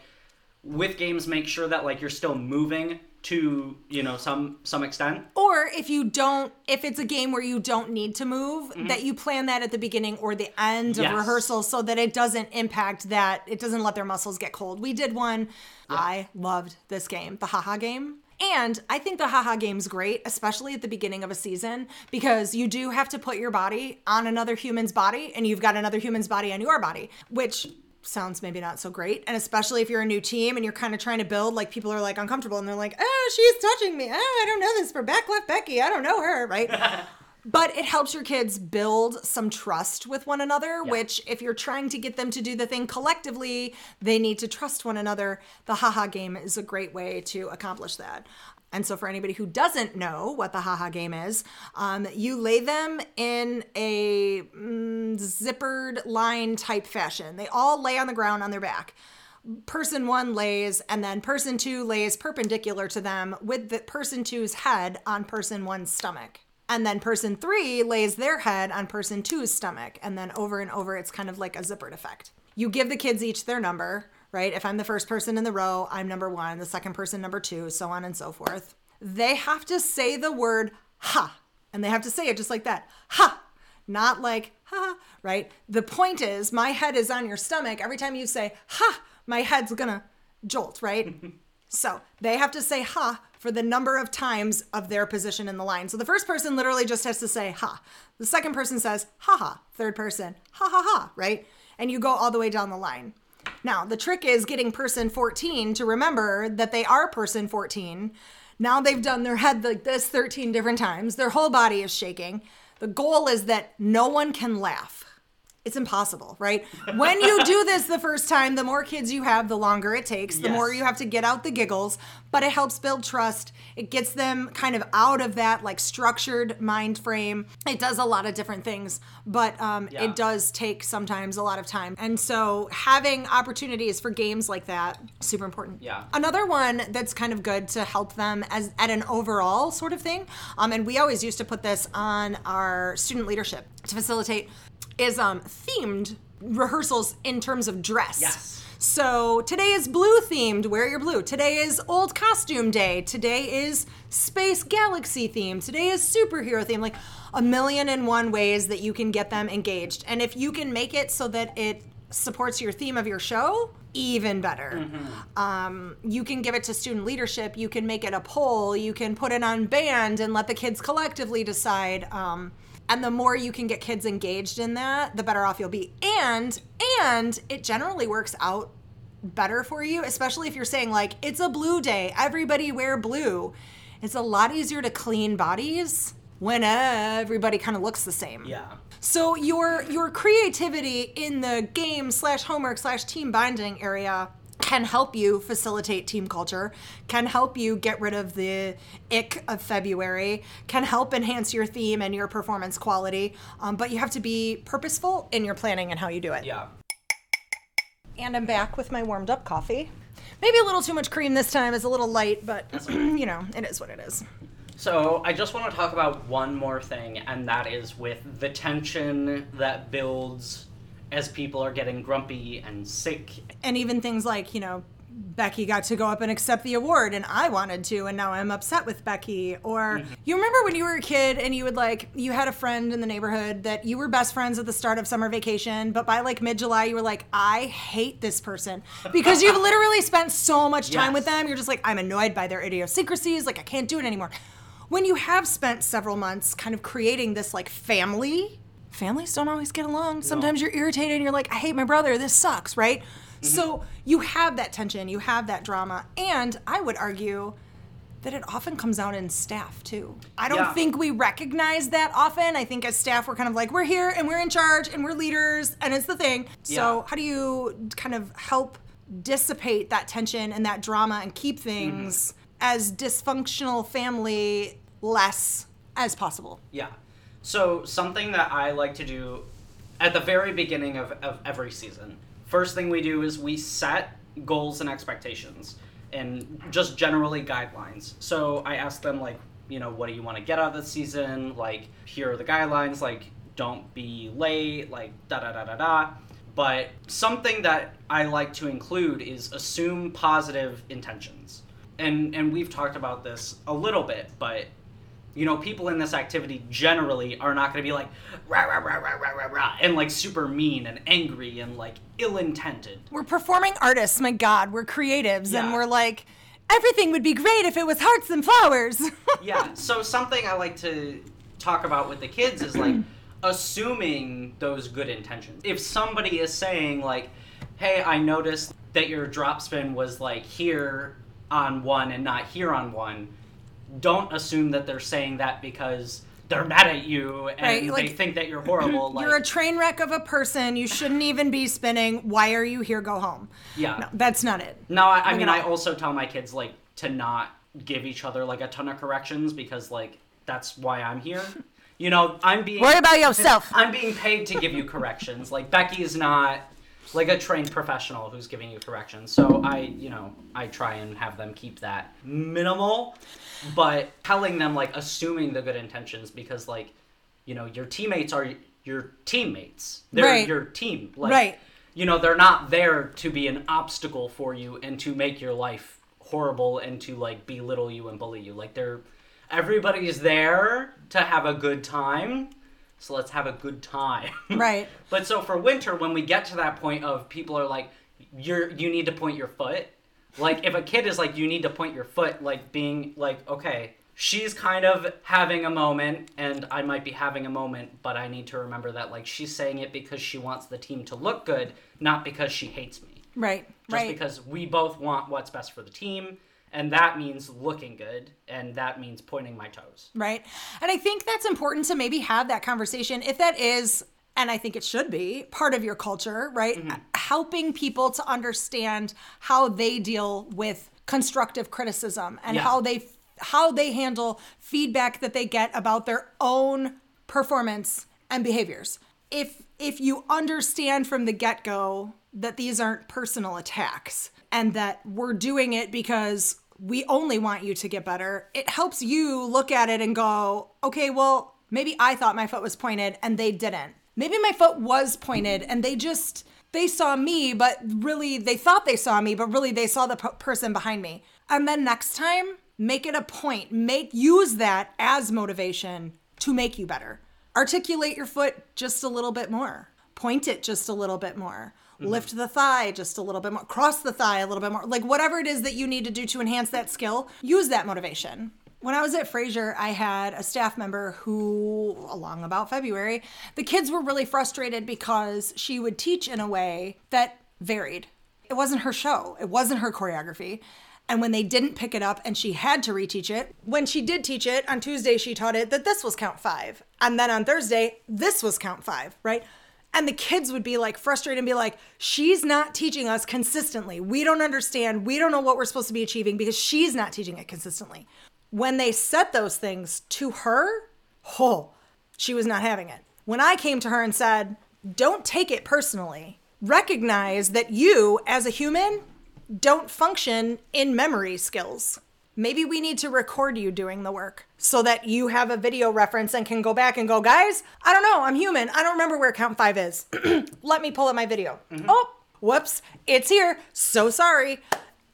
Speaker 2: with games, make sure that like you're still moving to you know some some extent.
Speaker 1: Or if you don't, if it's a game where you don't need to move, that you plan that at the beginning or the end of
Speaker 2: Mm-hmm.
Speaker 1: Rehearsal so that it doesn't impact that, it doesn't let their muscles get cold. We did one. I loved this game, the haha game. And I think the haha game's great, especially at the beginning of a season, because you do have to put your body on another human's body and you've got another human's body on your body, which sounds maybe not so great. And especially if you're a new team and you're kind of trying to build, like people are like uncomfortable and they're like, oh, she's touching me. Oh, I don't know this for back left Becky. I don't know her, right? But it helps your kids build some trust with one another, which, if you're trying to get them to do the thing collectively, they need to trust one another. The haha game is a great way to accomplish that. And so, for anybody who doesn't know what the haha game is, um, you lay them in a mm, zippered line type fashion. They all lay on the ground on their back. Person one lays and then person two lays perpendicular to them with the person two's head on person one's stomach. And then person three lays their head on person two's stomach. And then over and over it's kind of like a zippered effect. You give the kids each their number right if i'm the first person in the row i'm number one the second person number two so on and so forth they have to say the word ha and they have to say it just like that ha not like ha, ha, right? The point is, my head is on your stomach. Every time you say ha, my head's gonna jolt, right? so they have to say ha for the number of times of their position in the line. So the first person literally just has to say ha. The second person says ha ha. Third person ha ha ha, right? And you go all the way down the line. Now, the trick is getting person 14 to remember that they are person 14. Now they've done their head like this 13 different times. Their whole body is shaking. The goal is that no one can laugh. It's impossible, right? When you do this the first time, the more kids you have, the longer it takes, the
Speaker 2: Yes.
Speaker 1: more you have to get out the giggles, but it helps build trust. It gets them kind of out of that like structured mind frame. It does a lot of different things, but um,
Speaker 2: Yeah.
Speaker 1: it does take sometimes a lot of time. And so having opportunities for games like that, super important.
Speaker 2: Yeah.
Speaker 1: Another one that's kind of good to help them as at an overall sort of thing, um, and we always used to put this on our student leadership to facilitate, is um, themed rehearsals in terms of dress.
Speaker 2: Yes.
Speaker 1: So today is blue themed, wear your blue. Today is old costume day. Today is space galaxy themed. Today is superhero themed. Like a million and one ways that you can get them engaged. And if you can make it so that it supports your theme of your show, even better. Um, you can give it to student leadership. You can make it a poll. You can put it on band and let the kids collectively decide. Um, and the more you can get kids engaged in that, the better off you'll be. And and it generally works out better for you, especially if you're saying like it's a blue day, everybody wear blue. It's a lot easier to clean bodies when everybody kind of looks the same.
Speaker 2: Yeah.
Speaker 1: So your your creativity in the game slash homework slash team binding area can help you facilitate team culture, can help you get rid of the ick of February, can help enhance your theme and your performance quality. Um, but you have to be purposeful in your planning and how you do it.
Speaker 2: Yeah.
Speaker 1: And I'm back with my warmed up coffee. Maybe a little too much cream this time. It's a little light, but you know, it is what it is.
Speaker 2: So I just want to talk about one more thing, and that is with the tension that builds as people are getting grumpy and sick.
Speaker 1: and even things like you know becky got to go up and accept the award and i wanted to and now i'm upset with becky. Or mm-hmm. you remember when you were a kid and you would like you had a friend in the neighborhood that you were best friends at the start of summer vacation but by like mid-july you were like i hate this person. Because you've literally spent so much time with them you're just like i'm annoyed by their idiosyncrasies like i can't do it anymore when you have spent several months kind of creating this like family families don't always get along. Sometimes you're irritated and you're like, I hate my brother. This sucks, right? Mm-hmm. So you have that tension, you have that drama. And I would argue that it often comes out in staff too. I don't
Speaker 2: Yeah.
Speaker 1: think we recognize that often. I think as staff, we're kind of like, we're here and we're in charge and we're leaders and it's the thing. So,
Speaker 2: Yeah.
Speaker 1: how do you kind of help dissipate that tension and that drama and keep things mm-hmm. As dysfunctional family less as possible?
Speaker 2: Yeah. So something that I like to do at the very beginning of, of every season. First thing we do is we set goals and expectations and just generally guidelines. So I ask them like, you know, what do you want to get out of the season? Like, here are the guidelines, like don't be late, like da da da da da. But something that I like to include is assume positive intentions. And and we've talked about this a little bit, but you know, people in this activity generally are not going to be like rah rah rah rah rah rah rah and like super mean and angry and like ill-intended.
Speaker 1: We're performing artists, my God. We're creatives, and we're like, everything would be great if it was hearts and flowers.
Speaker 2: Yeah. So something I like to talk about with the kids is like assuming those good intentions. If somebody is saying like, "Hey, I noticed that your drop spin was like here on one and not here on one," don't assume that they're saying that because they're mad at you and
Speaker 1: Right,
Speaker 2: they think that you're horrible. Like,
Speaker 1: You're a train wreck of a person. You shouldn't even be spinning. Why are you here? Go home.
Speaker 2: Yeah.
Speaker 1: No, that's not it.
Speaker 2: No, I, I mean, I also tell my kids like to not give each other like a ton of corrections because like that's why I'm here. You know, I'm being
Speaker 1: Worry about yourself.
Speaker 2: I'm being paid to give you corrections. Like Becky is not like a trained professional who's giving you corrections. So I, you know, I try and have them keep that minimal, but telling them like assuming the good intentions because like, you know, your teammates are your teammates. They're
Speaker 1: Right.
Speaker 2: your team. Like,
Speaker 1: Right.
Speaker 2: You know, they're not there to be an obstacle for you and to make your life horrible and to like belittle you and bully you. Like they're everybody's there to have a good time. So let's have a good time.
Speaker 1: Right.
Speaker 2: But so for winter, when we get to that point of people are like, you're you need to point your foot. Like if a kid is like, you need to point your foot, like being like, okay, she's kind of having a moment, and I might be having a moment, but I need to remember that like she's saying it because she wants the team to look good, not because she hates me.
Speaker 1: Right.
Speaker 2: Just
Speaker 1: right.
Speaker 2: because we both want what's best for the team, and that means looking good, and that means pointing my toes.
Speaker 1: Right. And I think that's important to maybe have that conversation if that is, and I think it should be, part of your culture, right? Mm-hmm. Helping people to understand how they deal with constructive criticism and
Speaker 2: Yeah.
Speaker 1: how they how they handle feedback that they get about their own performance and behaviors. If if you understand from the get-go that these aren't personal attacks and that we're doing it because we only want you to get better, it helps you look at it and go, okay, well, maybe I thought my foot was pointed and they didn't. maybe my foot was pointed and they just they saw me but really they thought they saw me but really they saw the p- person behind me. And then next time make it a point make use that as motivation to make you better. Articulate your foot just a little bit more. Point it just a little bit more Mm-hmm. lift the thigh just a little bit more cross the thigh a little bit more like whatever it is that you need to do to enhance that skill use that motivation when I was at Fraser, I had a staff member who, along about February, the kids were really frustrated because she would teach in a way that varied. It wasn't her show, it wasn't her choreography. And when they didn't pick it up and she had to reteach it, when she did teach it, on Tuesday she taught it that this was count five. And then on Thursday, this was count five, right? And the kids would be like frustrated and be like, she's not teaching us consistently. We don't understand. We don't know what we're supposed to be achieving because she's not teaching it consistently when they said those things to her, oh, she was not having it. When I came to her and said, don't take it personally, recognize that you, as a human, don't function in memory skills. Maybe we need to record you doing the work so that you have a video reference and can go back and go, guys, I don't know, I'm human. I don't remember where count five is. Let me pull up my video. Mm-hmm. Oh, whoops, it's here. So sorry.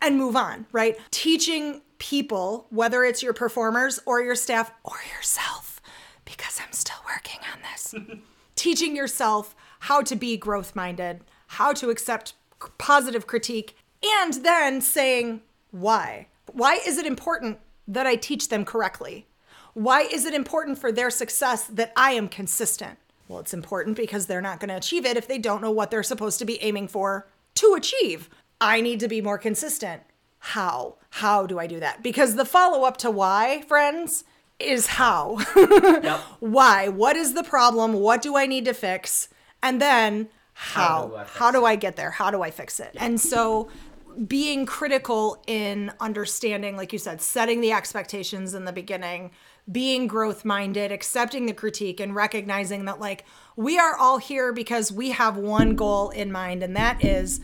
Speaker 1: And move on, right? Teaching people, whether it's your performers or your staff or yourself, because I'm still working on this. Teaching yourself how to be growth minded, how to accept positive critique, and then saying why. Why is it important that I teach them correctly? Why is it important for their success that I am consistent? Well, it's important because they're not going to achieve it if they don't know what they're supposed to be aiming for to achieve. I need to be more consistent how? How do I do that? Because the follow up to why, friends, is how.
Speaker 2: Yep.
Speaker 1: why? What is the problem? What do I need to fix? And then how?
Speaker 2: do I
Speaker 1: How do I get there? How do I fix it? And so being critical in understanding, like you said, setting the expectations in the beginning, being growth minded, accepting the critique, and recognizing that, like, we are all here because we have one goal in mind, and that is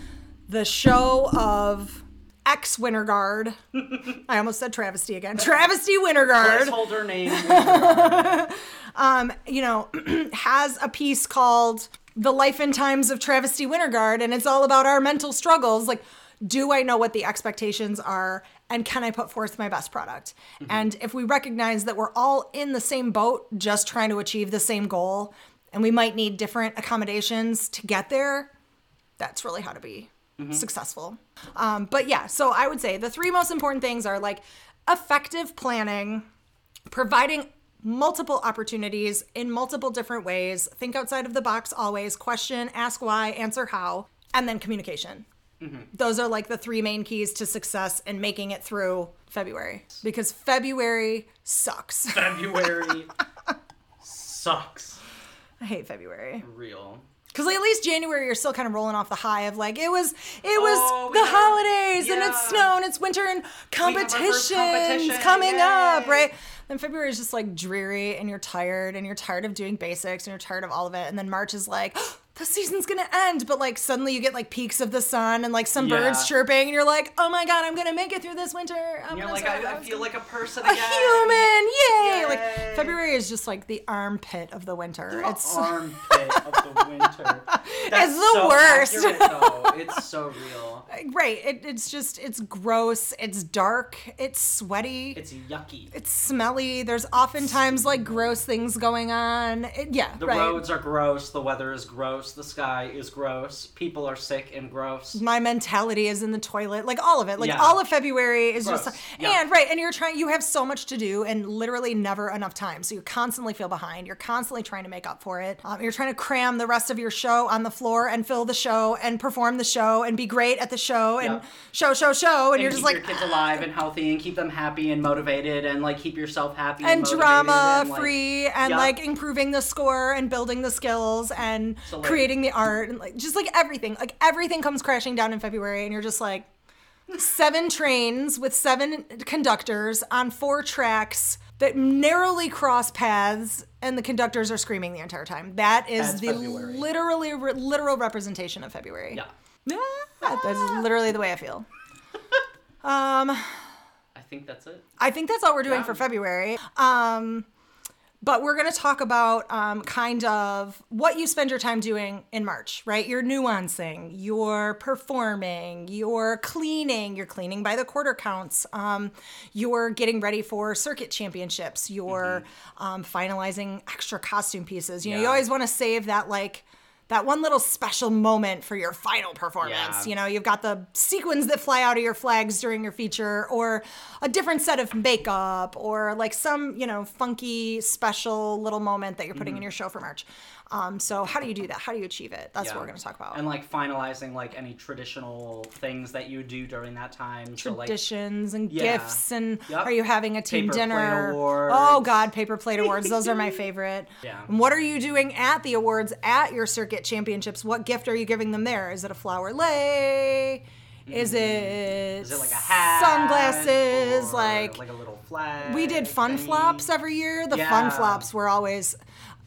Speaker 1: the show of ex Winterguard. I almost said travesty again. Travesty Winter Guard. Winterguard
Speaker 2: Placeholder name.
Speaker 1: Um, you know, has a piece called The Life and Times of Travesty Winterguard, and it's all about our mental struggles. Like, do I know what the expectations are, and can I put forth my best product? And if we recognize that we're all in the same boat, just trying to achieve the same goal, and we might need different accommodations to get there, that's really how to be successful. Um, but yeah, so I would say the three most important things are like effective planning, providing multiple opportunities in multiple different ways, think outside of the box always, question, ask why, answer how, and then communication. Mm-hmm. Those are like the three main keys to success and making it through February because February sucks.
Speaker 2: February sucks.
Speaker 1: I hate February.
Speaker 2: Real.
Speaker 1: Because like, at least January, you're still kind of rolling off the high of like it was, it was
Speaker 2: Oh,
Speaker 1: the holidays and it's
Speaker 2: yeah.
Speaker 1: snow and it's winter and competitions
Speaker 2: competition,
Speaker 1: coming up, right? Then February is just like dreary and you're tired and you're tired of doing basics and you're tired of all of it. And then March is like, the season's gonna end, but like suddenly you get like peaks of the sun and like some
Speaker 2: Yeah.
Speaker 1: birds chirping and you're like, oh my god, I'm gonna make it through this winter. I'm
Speaker 2: You're
Speaker 1: gonna
Speaker 2: like,
Speaker 1: survive.
Speaker 2: I, I feel like a person
Speaker 1: a
Speaker 2: again.
Speaker 1: human, yay!
Speaker 2: Yay.
Speaker 1: Like February is just like the armpit of the winter.
Speaker 2: The
Speaker 1: it's
Speaker 2: armpit of the winter. That's
Speaker 1: It's the
Speaker 2: so
Speaker 1: worst.
Speaker 2: accurate, though. It's so real.
Speaker 1: Right. It, it's just, it's gross. It's dark. It's sweaty.
Speaker 2: It's yucky.
Speaker 1: it's smelly. There's oftentimes like gross things going on. It, yeah.
Speaker 2: The
Speaker 1: right.
Speaker 2: roads are gross. The weather is gross. The sky is gross. People are sick and gross.
Speaker 1: My mentality is in the toilet. Like all of it. Like
Speaker 2: Yeah.
Speaker 1: all of February is
Speaker 2: Gross.
Speaker 1: just,
Speaker 2: Yeah.
Speaker 1: and right. And you're trying, you have so much to do and literally never enough time. So you constantly feel behind. You're constantly trying to make up for it. Um, you're trying to cram the rest of your show on the floor and fill the show and perform the show and be great at the show and
Speaker 2: Yeah.
Speaker 1: show, show, show. And,
Speaker 2: And
Speaker 1: you're just like,
Speaker 2: your kids alive and healthy and keep them happy and motivated and like keep yourself happy and,
Speaker 1: and drama
Speaker 2: and, like-
Speaker 1: free and
Speaker 2: Yeah.
Speaker 1: like improving the score and building the skills and
Speaker 2: So, like-
Speaker 1: creating the art and like just like everything like everything comes crashing down in february and you're just like seven trains with seven conductors on four tracks that narrowly cross paths and the conductors are screaming the entire time that is
Speaker 2: That's
Speaker 1: the
Speaker 2: February.
Speaker 1: literally re- literal representation of february
Speaker 2: Yeah.
Speaker 1: yeah that's literally the way i feel um
Speaker 2: I think that's it.
Speaker 1: I think that's all we're doing
Speaker 2: Yeah.
Speaker 1: for February. Um, But we're going to talk about um, kind of what you spend your time doing in March, right? You're nuancing, you're performing, you're cleaning, you're cleaning by the quarter counts, um, you're getting ready for circuit championships, you're um, finalizing extra costume pieces. You know, you always want to save that like that one little special moment for your final performance.
Speaker 2: Yeah.
Speaker 1: You know, you've got the sequins that fly out of your flags during your feature, or a different set of makeup, or like some, you know, funky special little moment that you're putting
Speaker 2: Mm-hmm.
Speaker 1: in your show for March. Um, so how do you do that? How do you achieve it? That's what we're going to talk about.
Speaker 2: And like finalizing like any traditional things that you do during that time. So like
Speaker 1: Traditions and
Speaker 2: Yeah.
Speaker 1: gifts, and
Speaker 2: Yep.
Speaker 1: are you having a team
Speaker 2: Paper plate
Speaker 1: dinner?
Speaker 2: awards.
Speaker 1: Oh God, paper plate awards. Those are my favorite.
Speaker 2: Yeah.
Speaker 1: And what are you doing at the awards at your circuit championships? What gift are you giving them there? Is it a flower lei? Is it,
Speaker 2: Mm. it like a hat?
Speaker 1: sunglasses? like,
Speaker 2: like a little flag.
Speaker 1: we did fun
Speaker 2: thingy?
Speaker 1: flops every year. The fun
Speaker 2: Yeah.
Speaker 1: flops were always.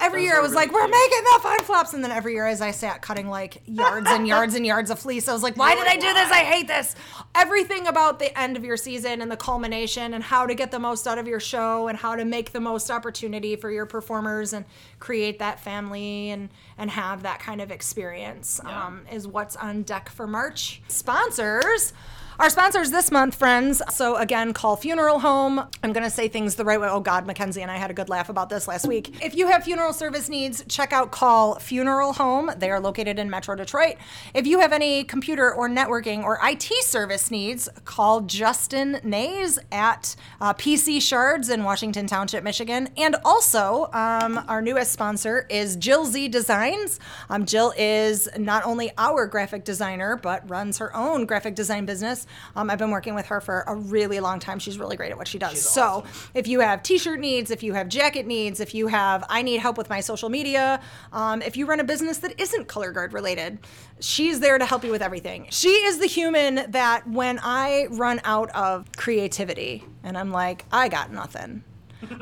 Speaker 1: Every
Speaker 2: Those
Speaker 1: year I was
Speaker 2: really
Speaker 1: like, we're
Speaker 2: cute.
Speaker 1: making the fun flops. And then every year as I sat cutting like yards and yards and yards of fleece, I was like, why did I do this? I hate this. Everything about the end of your season and the culmination and how to get the most out of your show and how to make the most opportunity for your performers and create that family and, and have that kind of experience um, is what's on deck for March. Sponsors. Our sponsors this month, friends. So again, call Funeral Home. I'm gonna say things the right way. Oh God, Mackenzie and I had a good laugh about this last week. If you have funeral service needs, check out Call Funeral Home. They are located in Metro Detroit. If you have any computer or networking or IT service needs, call Justin Nays at uh, PC Shards in Washington Township, Michigan. And also, um, our newest sponsor is Jill Z Designs. Um, Jill is not only our graphic designer, but runs her own graphic design business. Um, I've been working with her for a really long time. She's really great at what she does. so, if you have t-shirt needs, if you have jacket needs, if you have I need help with my social media, um, if you run a business that isn't color guard related, she's there to help you with everything. She is the human that when I run out of creativity and I'm like, I got nothing.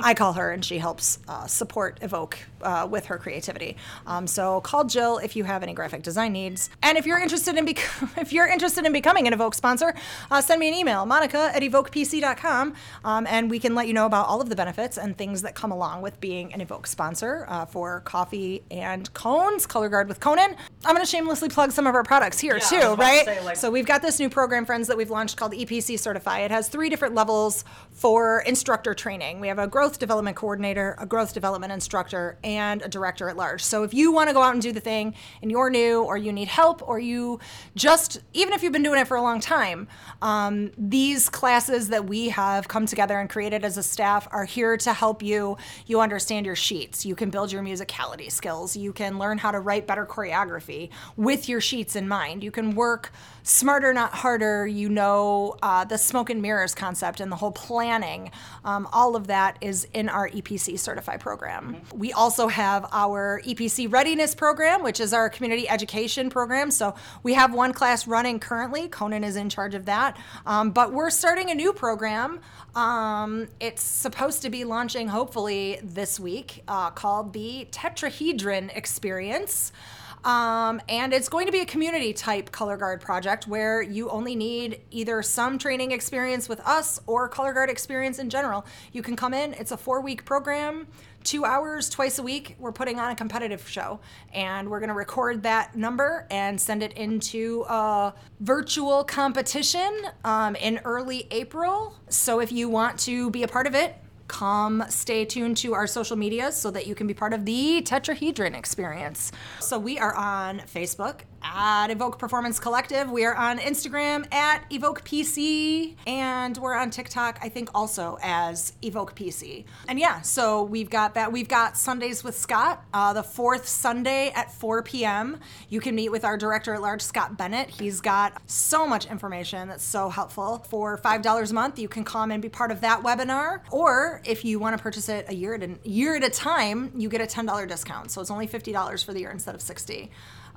Speaker 1: I call her and she helps uh, support Evoke uh, with her creativity. Um, so call Jill if you have any graphic design needs, and if you're interested in bec- if you're interested in becoming an Evoke sponsor, uh, send me an email, Monica at evokepc.com, um, and we can let you know about all of the benefits and things that come along with being an Evoke sponsor uh, for coffee and cones, Color Guard with Conan. I'm going to shamelessly plug some of our products here
Speaker 2: Yeah,
Speaker 1: too,
Speaker 2: about to
Speaker 1: right?
Speaker 2: say, like-
Speaker 1: so we've got this new program, friends, that we've launched called EPC Certify. It has three different levels for instructor training. We have a growth development coordinator, a growth development instructor, and a director at large. So if you want to go out and do the thing and you're new or you need help or you just, even if you've been doing it for a long time, um, these classes that we have come together and created as a staff are here to help you. You understand your sheets. You can build your musicality skills. You can learn how to write better choreography with your sheets in mind. You can work smarter, not harder. You know uh, the smoke and mirrors concept and the whole planning. Um, all of that is in our EPC certified program. We also have our EPC readiness program, which is our community education program. So we have one class running currently. Conan is in charge of that. Um, but we're starting a new program. Um, it's supposed to be launching hopefully this week uh, called the Tetrahedron Experience. Um, and it's going to be a community type color guard project where you only need either some training experience with us or color guard experience in general. You can come in, it's a four week program, two hours twice a week. We're putting on a competitive show and we're going to record that number and send it into a virtual competition um, in early April. So if you want to be a part of it, come stay tuned to our social medias so that you can be part of the tetrahedron experience. So we are on facebook at evoke performance collective. We are on instagram at evoke pc and we're on tiktok i think also as evoke pc and yeah so we've got that. We've got sundays with scott uh, the fourth sunday at 4 p.m you can meet with our director at large scott bennett. He's got so much information that's so helpful. For five dollars a month you can come and be part of that webinar. Or if you want to purchase it a year at a year at a time, you get a $10 discount. So it's only $50 for the year instead of 60.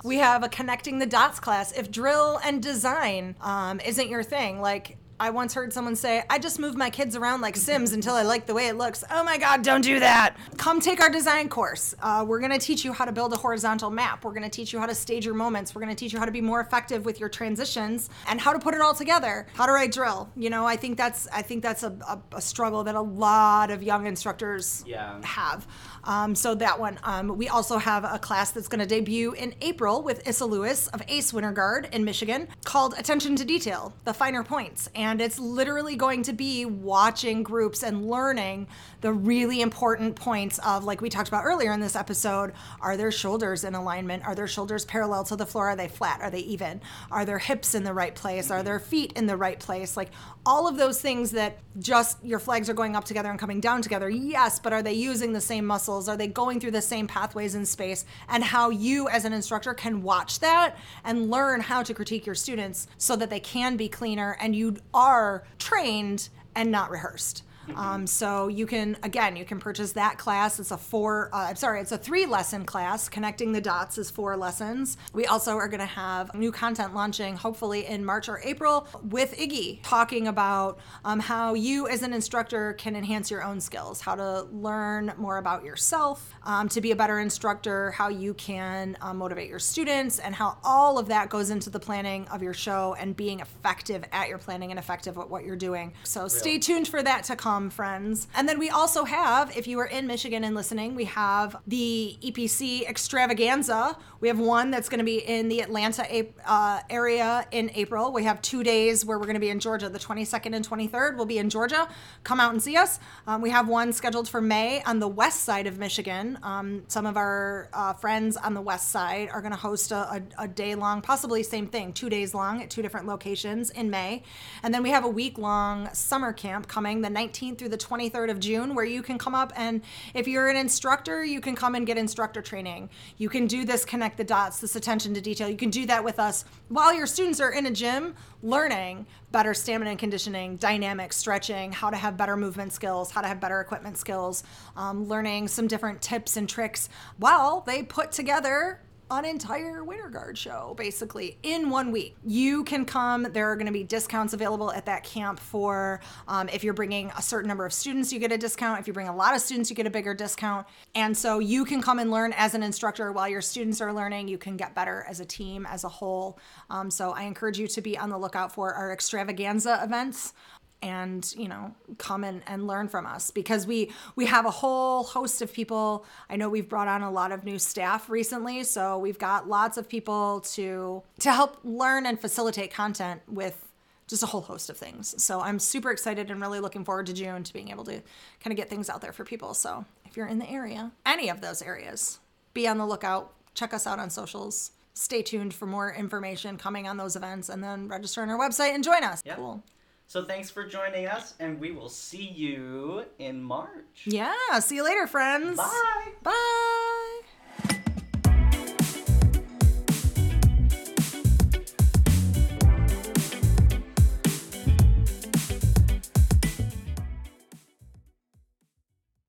Speaker 1: We have a connecting the dots class. If drill and design um, isn't your thing, like I once heard someone say, I just move my kids around like Sims until I like the way it looks. Oh my God, don't do that. Come take our design course. Uh, we're going to teach you how to build a horizontal map. We're going to teach you how to stage your moments. We're going to teach you how to be more effective with your transitions and how to put it all together. How to write drill. You know, I think that's I think that's a, a, a struggle that a lot of young instructors
Speaker 2: Yeah.
Speaker 1: have. Um, so that one. Um, we also have a class that's going to debut in April with Issa Lewis of Ace Winter Guard in Michigan called Attention to Detail, the finer points. And it's literally going to be watching groups and learning the really important points of, like we talked about earlier in this episode, are their shoulders in alignment? Are their shoulders parallel to the floor? Are they flat? Are they even? Are their hips in the right place? Are their feet in the right place? Like all of those things that just your flags are going up together and coming down together. Yes, but are they using the same muscles? Are they going through the same pathways in space? And how you, as an instructor, can watch that and learn how to critique your students so that they can be cleaner and you are trained and not rehearsed. Um, so you can again you can purchase that class. It's a four. Uh, I'm sorry, it's a three lesson class. Connecting the dots is four lessons. We also are going to have new content launching hopefully in March or April with Iggy talking about um, how you as an instructor can enhance your own skills, how to learn more about yourself, um, to be a better instructor, how you can um, motivate your students, and how all of that goes into the planning of your show and being effective at your planning and effective at what you're doing. So stay tuned for that to come, friends. And then we also have, if you are in Michigan and listening, we have the EPC extravaganza. We have one that's going to be in the Atlanta uh, area in April. We have two days where we're going to be in Georgia. The 22nd and 23rd will be in Georgia. Come out and see us. Um, we have one scheduled for May on the west side of Michigan. Um, some of our uh, friends on the west side are going to host a, a, a day long, possibly same thing, two days long at two different locations in May. And then we have a week long summer camp coming the 19th through the 23rd of June where you can come up and if you're an instructor, you can come and get instructor training. You can do this connect the dots, this attention to detail. You can do that with us while your students are in a gym learning better stamina and conditioning, dynamic stretching, how to have better movement skills, how to have better equipment skills, um, learning some different tips and tricks while they put together an entire Winter Guard show basically in one week. You can come. There are going to be discounts available at that camp for um, if you're bringing a certain number of students, you get a discount. If you bring a lot of students, you get a bigger discount. And so you can come and learn as an instructor while your students are learning. You can get better as a team, as a whole. Um, so I encourage you to be on the lookout for our extravaganza events and you know come and, and learn from us because we we have a whole host of people. I know we've brought on a lot of new staff recently so we've got lots of people to to help learn and facilitate content with just a whole host of things. So i'm super excited and really looking forward to june to being able to kind of get things out there for people. So if you're in the area any of those areas be on the lookout. Check us out on socials. Stay tuned for more information coming on those events and then register on our website and join us.
Speaker 2: Yep.
Speaker 1: cool
Speaker 2: So thanks for joining us, and we will see you in March.
Speaker 1: Yeah. See you later, friends.
Speaker 2: Bye.
Speaker 1: Bye.